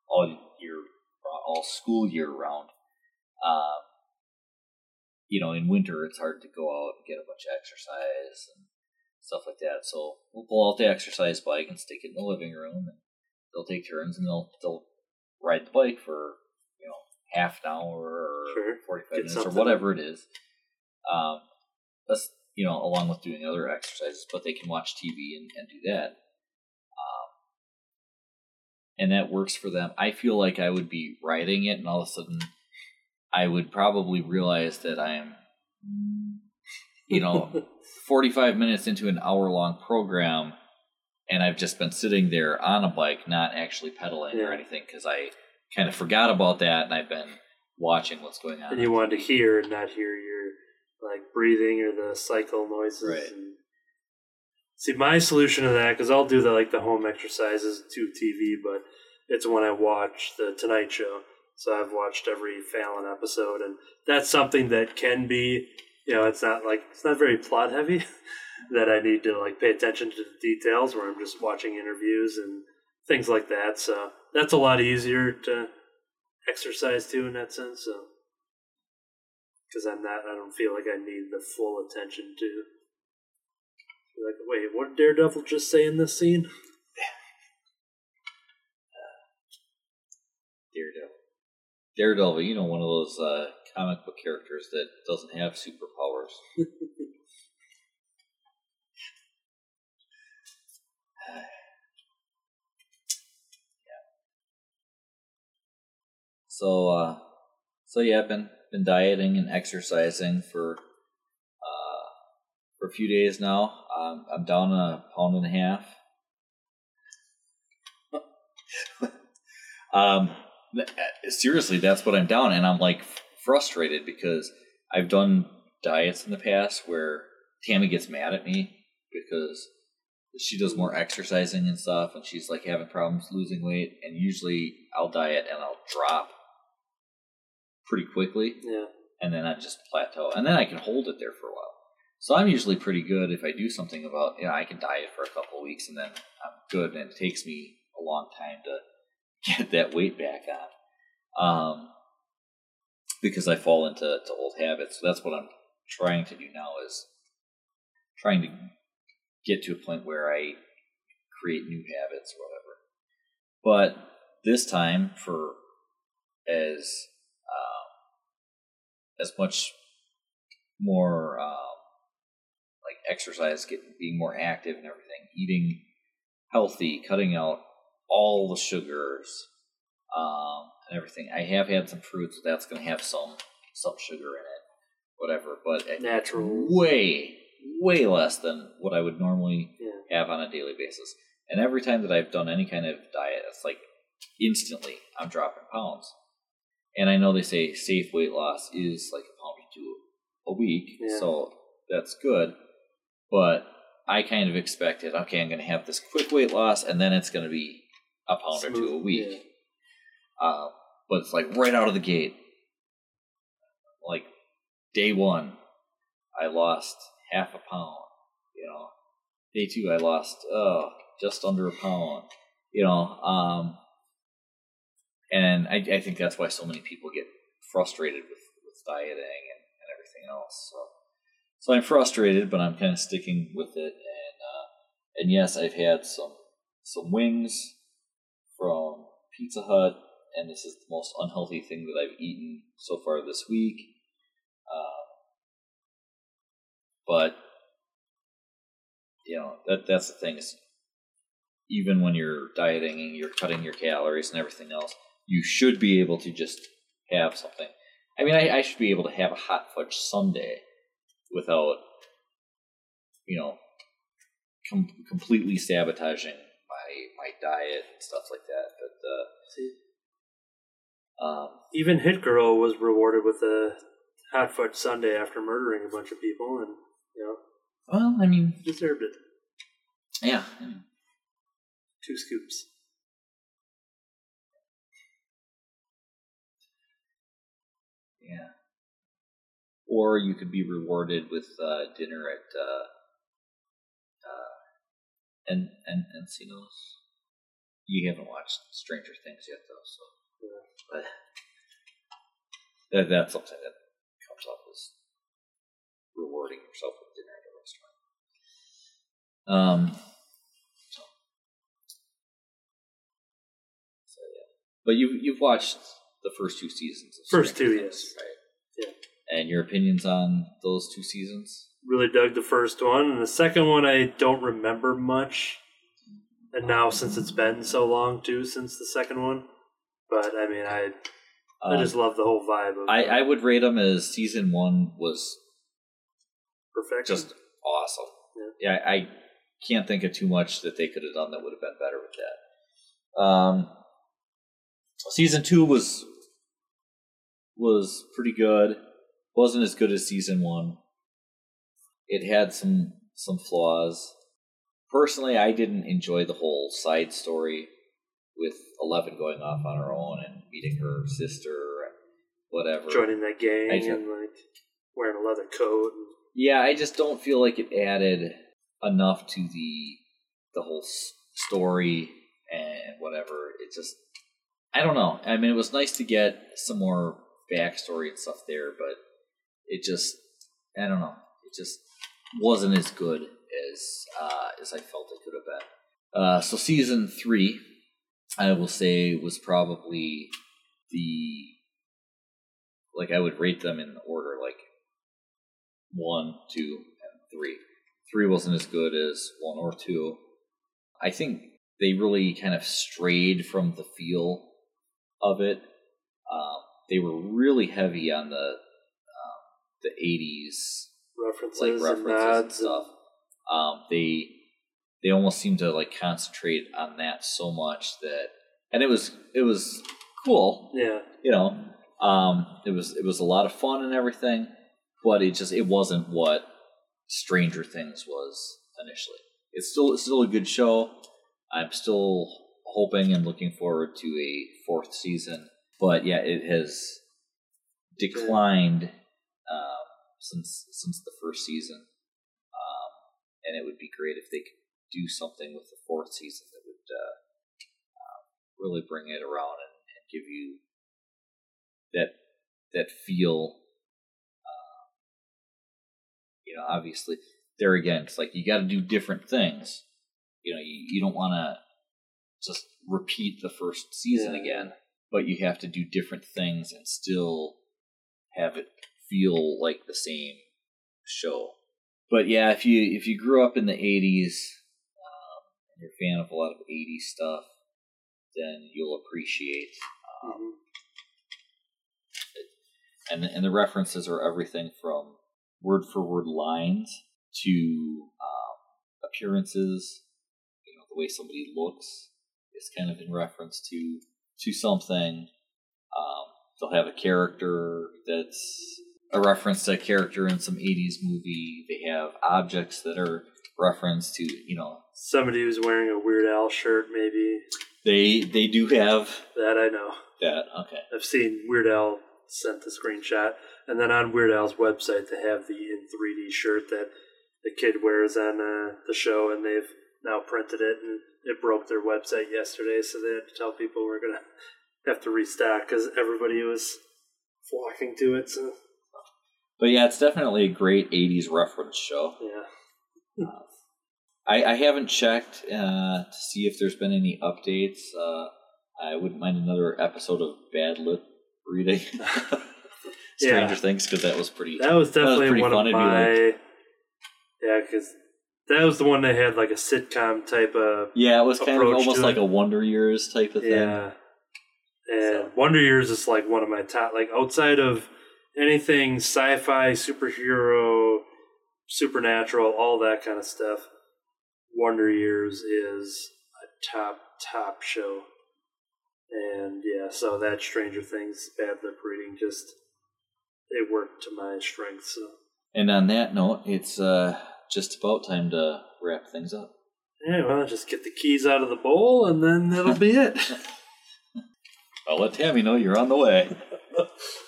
all year, all school year round. Um, you know, in winter it's hard to go out and get a bunch of exercise and stuff like that. So we'll pull out the exercise bike and stick it in the living room, and they'll take turns and they'll they'll ride the bike for you know half an hour or Sure. forty five minutes or whatever it is. Um, that's you know along with doing other exercises, but they can watch TV and, and do that. Um, and that works for them. I feel like I would be riding it, and all of a sudden, I would probably realize that I'm, you know, 45 minutes into an hour long program and I've just been sitting there on a bike, not actually pedaling or anything because I kind of forgot about that and I've been watching what's going on. and you wanted to hear and not hear your like breathing or the cycle noises. Right. And... See, my solution to that because I'll do the like the home exercises to TV, but it's when I watch the Tonight Show. So I've watched every Fallon episode, and that's something that can be, you know, it's not like it's not very plot heavy. that I need to like pay attention to the details, where I'm just watching interviews and things like that. So that's a lot easier to exercise to in that sense. So because I'm not, I don't feel like I need the full attention to. Like, wait, what did Daredevil just say in this scene? Daredevil, Daredevil, you know, one of those uh, comic book characters that doesn't have superpowers. yeah. So, uh, so yeah, I've been dieting and exercising for uh, for a few days now. Um, I'm down a pound and a half. um, seriously, that's what I'm down, and I'm like frustrated because I've done diets in the past where Tammy gets mad at me because she does more exercising and stuff, and she's like having problems losing weight, and usually I'll diet and I'll drop pretty quickly, Yeah. and then I just plateau, and then I can hold it there for a while. So I'm usually pretty good if I do something about, you know, I can diet for a couple weeks and then I'm good, and it takes me a long time to get that weight back on, um, because I fall into to old habits. So that's what I'm trying to do now is trying to get to a point where I create new habits or whatever. But this time, for as as much more um, like exercise, getting being more active and everything, eating healthy, cutting out all the sugars um, and everything. I have had some fruits that's going to have some some sugar in it, whatever, but Natural. way way less than what I would normally Yeah. have on a daily basis. And every time that I've done any kind of diet, it's like instantly I'm dropping pounds. And I know they say safe weight loss is like a pound or two a week, Yeah. so that's good. But I kind of expected, okay, I'm going to have this quick weight loss, and then it's going to be a pound or two a week. yeah. Uh, but it's like right out of the gate. Like day one, I lost half a pound. You know, day two, I lost oh just under a pound. You know, um, and I, I think that's why so many people get frustrated with with dieting and, and everything else. So, so I'm frustrated, but I'm kind of sticking with it. And uh, and yes, I've had some some wings from Pizza Hut, and this is the most unhealthy thing that I've eaten so far this week. Um, but you know that that's the thing is even when you're dieting and you're cutting your calories and everything else, you should be able to just have something. I mean, I, I should be able to have a hot fudge sundae without, you know, com- completely sabotaging my my diet and stuff like that. But uh, See, um, even Hit Girl was rewarded with a hot fudge sundae after murdering a bunch of people, and you know well, I mean, deserved it. yeah, I mean, Two scoops. Or you could be rewarded with uh, dinner at uh, uh, en- en- Encino's. You haven't watched Stranger Things yet, though, so but that, that's something that comes up as rewarding yourself with dinner at a restaurant. Um, so, so yeah, but you you've watched the first two seasons. Of First Stranger two, Things, yes. right? Yeah. And your opinions on those two seasons? Really dug the first one, and the second one I don't remember much. And now, since it's been so long too since the second one, but I mean, I I Um, just love the whole vibe of I. I would rate them as season one was perfect. just awesome. Yeah, I can't think of too much that they could have done that would have been better with that. Um, season two was was pretty good. Wasn't as good as season one. It had some some flaws. Personally, I didn't enjoy the whole side story with Eleven going off on her own and meeting her sister whatever. joining that gang I ju- and like wearing a leather coat. And, Yeah, I just don't feel like it added enough to the the whole s- story and whatever. It just I don't know. I mean, it was nice to get some more backstory and stuff there, but it just I don't know. It just wasn't as good as uh, as I felt it could have been. Uh, so season three, I will say, was probably the like I would rate them in order like one, two, and three. Three wasn't as good as one or two. I think they really kind of strayed from the feel of it. Um, they were really heavy on the the '80s References, like and references and nods stuff. Um, they they almost seem to like concentrate on that so much that, and it was it was cool, yeah, you know. Um, it was it was a lot of fun and everything, but it just it wasn't what Stranger Things was initially. It's still it's still a good show. I'm still hoping and looking forward to a fourth season, but yeah, it has declined um, since since the first season, um, and it would be great if they could do something with the fourth season that would uh, uh, really bring it around and, and give you that that feel. Uh, you know, obviously, there again, it's like you got to do different things. You know, you, you don't want to just repeat the first season Yeah. again, but you have to do different things and still have it feel like the same show. But yeah, if you if you grew up in the '80s um, and you're a fan of a lot of '80s stuff, then you'll appreciate. Um, Mhm. and and the references are everything from word for word lines to um, appearances. You know, the way somebody looks is kind of in reference to to something. Um, they'll have a character that's a reference to a character in some '80s movie. They have objects that are reference to you know somebody who's wearing a Weird Al shirt, maybe they they do have that I know. that. Okay, I've seen Weird Al sent the screenshot, and then on Weird Al's website they have the in 3D shirt that the kid wears on uh, the show, and they've now printed it, and it broke their website yesterday, so they had to tell people we're gonna have to restock because everybody was flocking to it. So but yeah, it's definitely a great '80s reference show. yeah, I, I haven't checked uh, to see if there's been any updates. Uh, I wouldn't mind another episode of Bad Lip reading Stranger Yeah. Things because that was pretty. that was definitely pretty one fun. of be my like- yeah, because that was the one that had like a sitcom type of yeah, it was kind of almost like it. a Wonder Years type of thing. Yeah. And So- Wonder Years is like one of my top, like outside of anything sci fi, superhero, supernatural, all that kind of stuff. Wonder Years is a top, top show. And yeah, so that Stranger Things bad lip reading just, it worked to my strength. So And on that note, it's uh, just about time to wrap things up. yeah, well, just get the keys out of the bowl and then that'll be it. I'll let Tammy know you're on the way.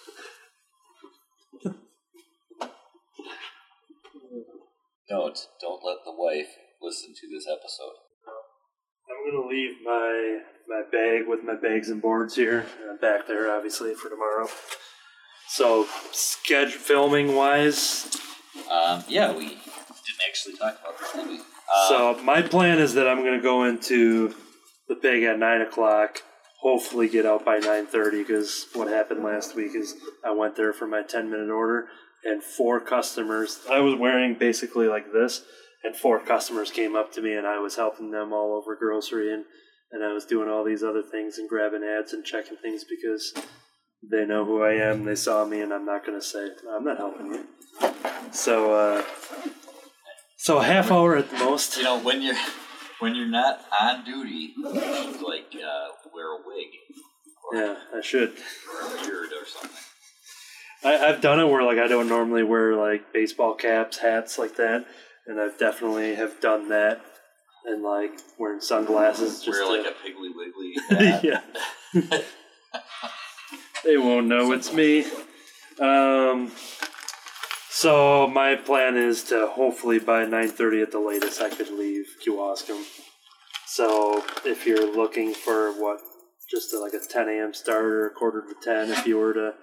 Don't don't let the wife listen to this episode. I'm gonna leave my my bag with my bags and boards here uh, back there, obviously for tomorrow. So, schedule filming wise, Um, yeah, we didn't actually talk about this, did we? Um, so my plan is that I'm gonna go into the pig at nine o'clock. Hopefully, get out by nine thirty. Because what happened last week is I went there for my ten minute order, and four customers. I was wearing basically like this, and four customers came up to me, and I was helping them all over grocery, and and I was doing all these other things and grabbing ads and checking things because they know who I am. They saw me, and I'm not going to say I'm not helping you. So, uh, so a half hour at the most. you know, when you're when you're not on duty, you should like uh, wear a wig or, Yeah, I should. or a beard or something. I, I've done it where like I don't normally wear like baseball caps, hats like that, and I've definitely have done that, and like wearing sunglasses just wear to, like a Piggly Wiggly hat. yeah. they won't know it's me. Um, so my plan is to hopefully by nine thirty at the latest I could leave Kewaskum. So if you're looking for what, just a, like a ten a.m. start or a quarter to ten, if you were to.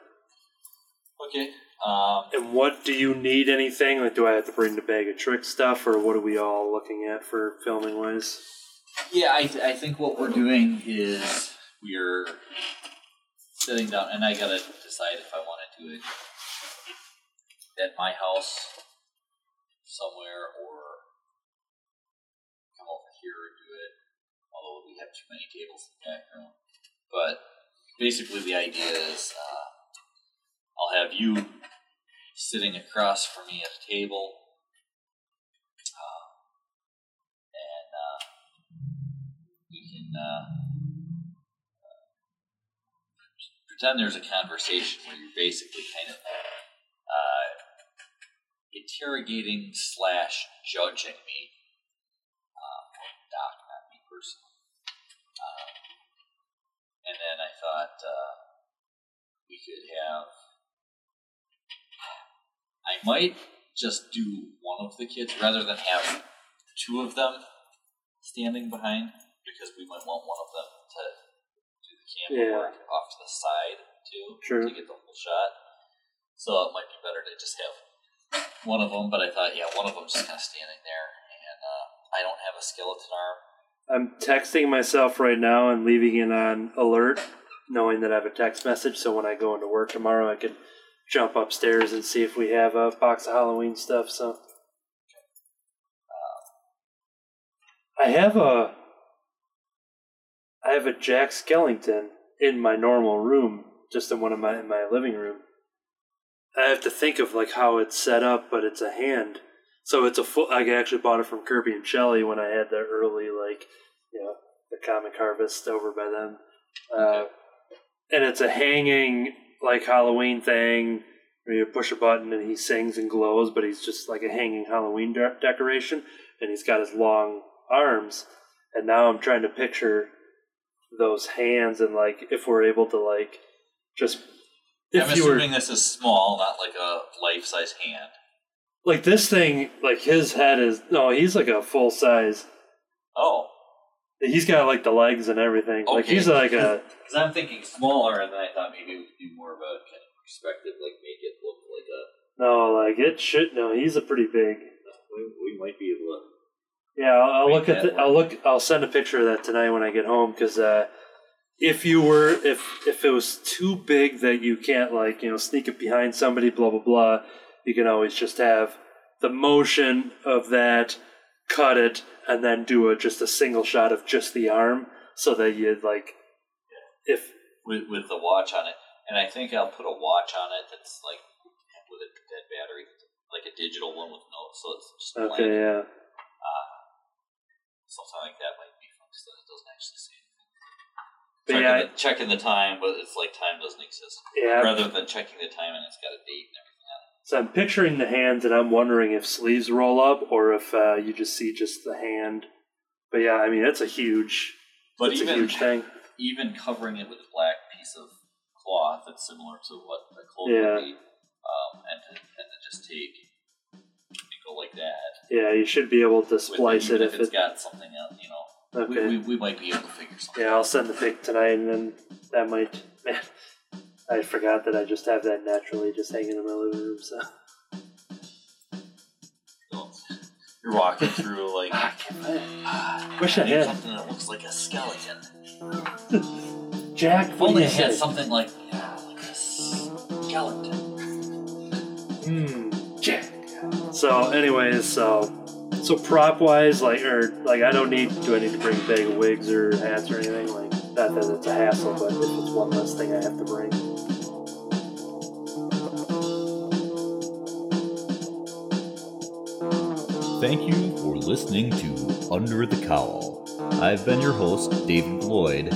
Okay. Um, And what do you need? Anything like? Do I have to bring the bag of trick stuff, or what are we all looking at for filming wise? yeah, I, I think what we're doing is we're sitting down, and I gotta decide if I want to do it at my house somewhere or come over here and do it. Although we have too many tables in the back room, but basically the idea is uh, I'll have you sitting across from me at a table, uh, and uh, we can. Uh, pretend there's a conversation where you're basically kind of uh, interrogating slash judging me. Uh, Doc, not me personally. Um, and then I thought uh, we could have. I might just do one of the kids rather than have two of them standing behind because we might want one of them to do the camera Yeah. work off to the side too True. to get the whole shot. So it might be better to just have one of them. But I thought, yeah, one of them's just kind of standing there, and uh, I don't have a skeleton arm. I'm texting myself right now and leaving it on alert, knowing that I have a text message. So when I go into work tomorrow, I can jump upstairs and see if we have a box of Halloween stuff. So I have a I have a Jack Skellington in my normal room, just in one of my in my living room. I have to think of like how it's set up, but it's a hand. So it's a full. I actually bought it from Kirby and Shelley when I had the early like, you know, the comic harvest over by them. Uh, Okay. and it's a hanging like Halloween thing where you push a button and he sings and glows, but he's just like a hanging Halloween de- decoration, and he's got his long arms. And now I'm trying to picture those hands and like if we're able to like just if I'm you were assuming this is small, not like a life-size hand. like this thing, like his head is no, he's like a full size. Oh, He's got like the legs and everything. Like Okay. he's like a because I'm thinking smaller, and then I thought maybe we could do more of a kind of perspective, like make it look like a. no, like it should no. He's a pretty big. We, we might be able to. Yeah, I'll, I'll Make look at that the, I'll look. I'll send a picture of that tonight when I get home because uh, if you were if if it was too big that you can't like you know sneak it behind somebody, blah blah blah, you can always just have the motion of that, cut it, and then do a just a single shot of just the arm, so that you like if with, with the watch on it. And I think I'll put a watch on it that's like with a dead battery, like a digital one with no, so it's just blank. okay yeah. Uh, something like that might be fun that it doesn't actually say anything. But checking, yeah, the, checking the time, but it's like time doesn't exist. yeah. Rather than checking the time and it's got a date and everything. So I'm picturing the hands, and I'm wondering if sleeves roll up or if uh, you just see just the hand. But yeah, I mean it's a huge, But it's a even huge thing. even covering it with a black piece of cloth that's similar to what a cloth Yeah. would be, um, and to and to just take and go like that. Yeah, you should be able to splice even it if if it's it. got something else, you know. Okay. We, we, we might be able to figure something. Yeah, I'll send the pic tonight, and then that might. Man, I forgot that I just have that naturally just hanging in my living room. So. You're walking through like. i Wish I need had. something that looks like a skeleton. Jack, If only I had something like, yeah, like a skeleton. Hmm, Jack. So, anyways, so so prop wise, like or like I don't need. Do I need to bring big wigs or hats or anything? Like not that it's a hassle, but it's one less thing I have to bring. Thank you for listening to Under the Cowl. I've been your host, David Lloyd.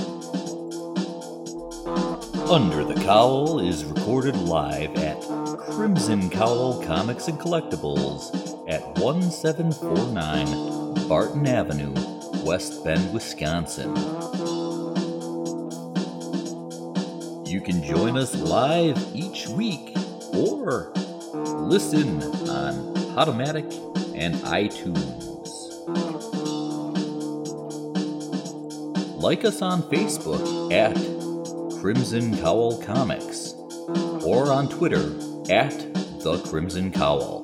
Under the Cowl is recorded live at Crimson Cowl Comics and Collectibles at 1749 Barton Avenue, West Bend, Wisconsin. You can join us live each week or listen on Podomatic and iTunes. Like us on Facebook at Crimson Cowl Comics or on Twitter at The Crimson Cowl.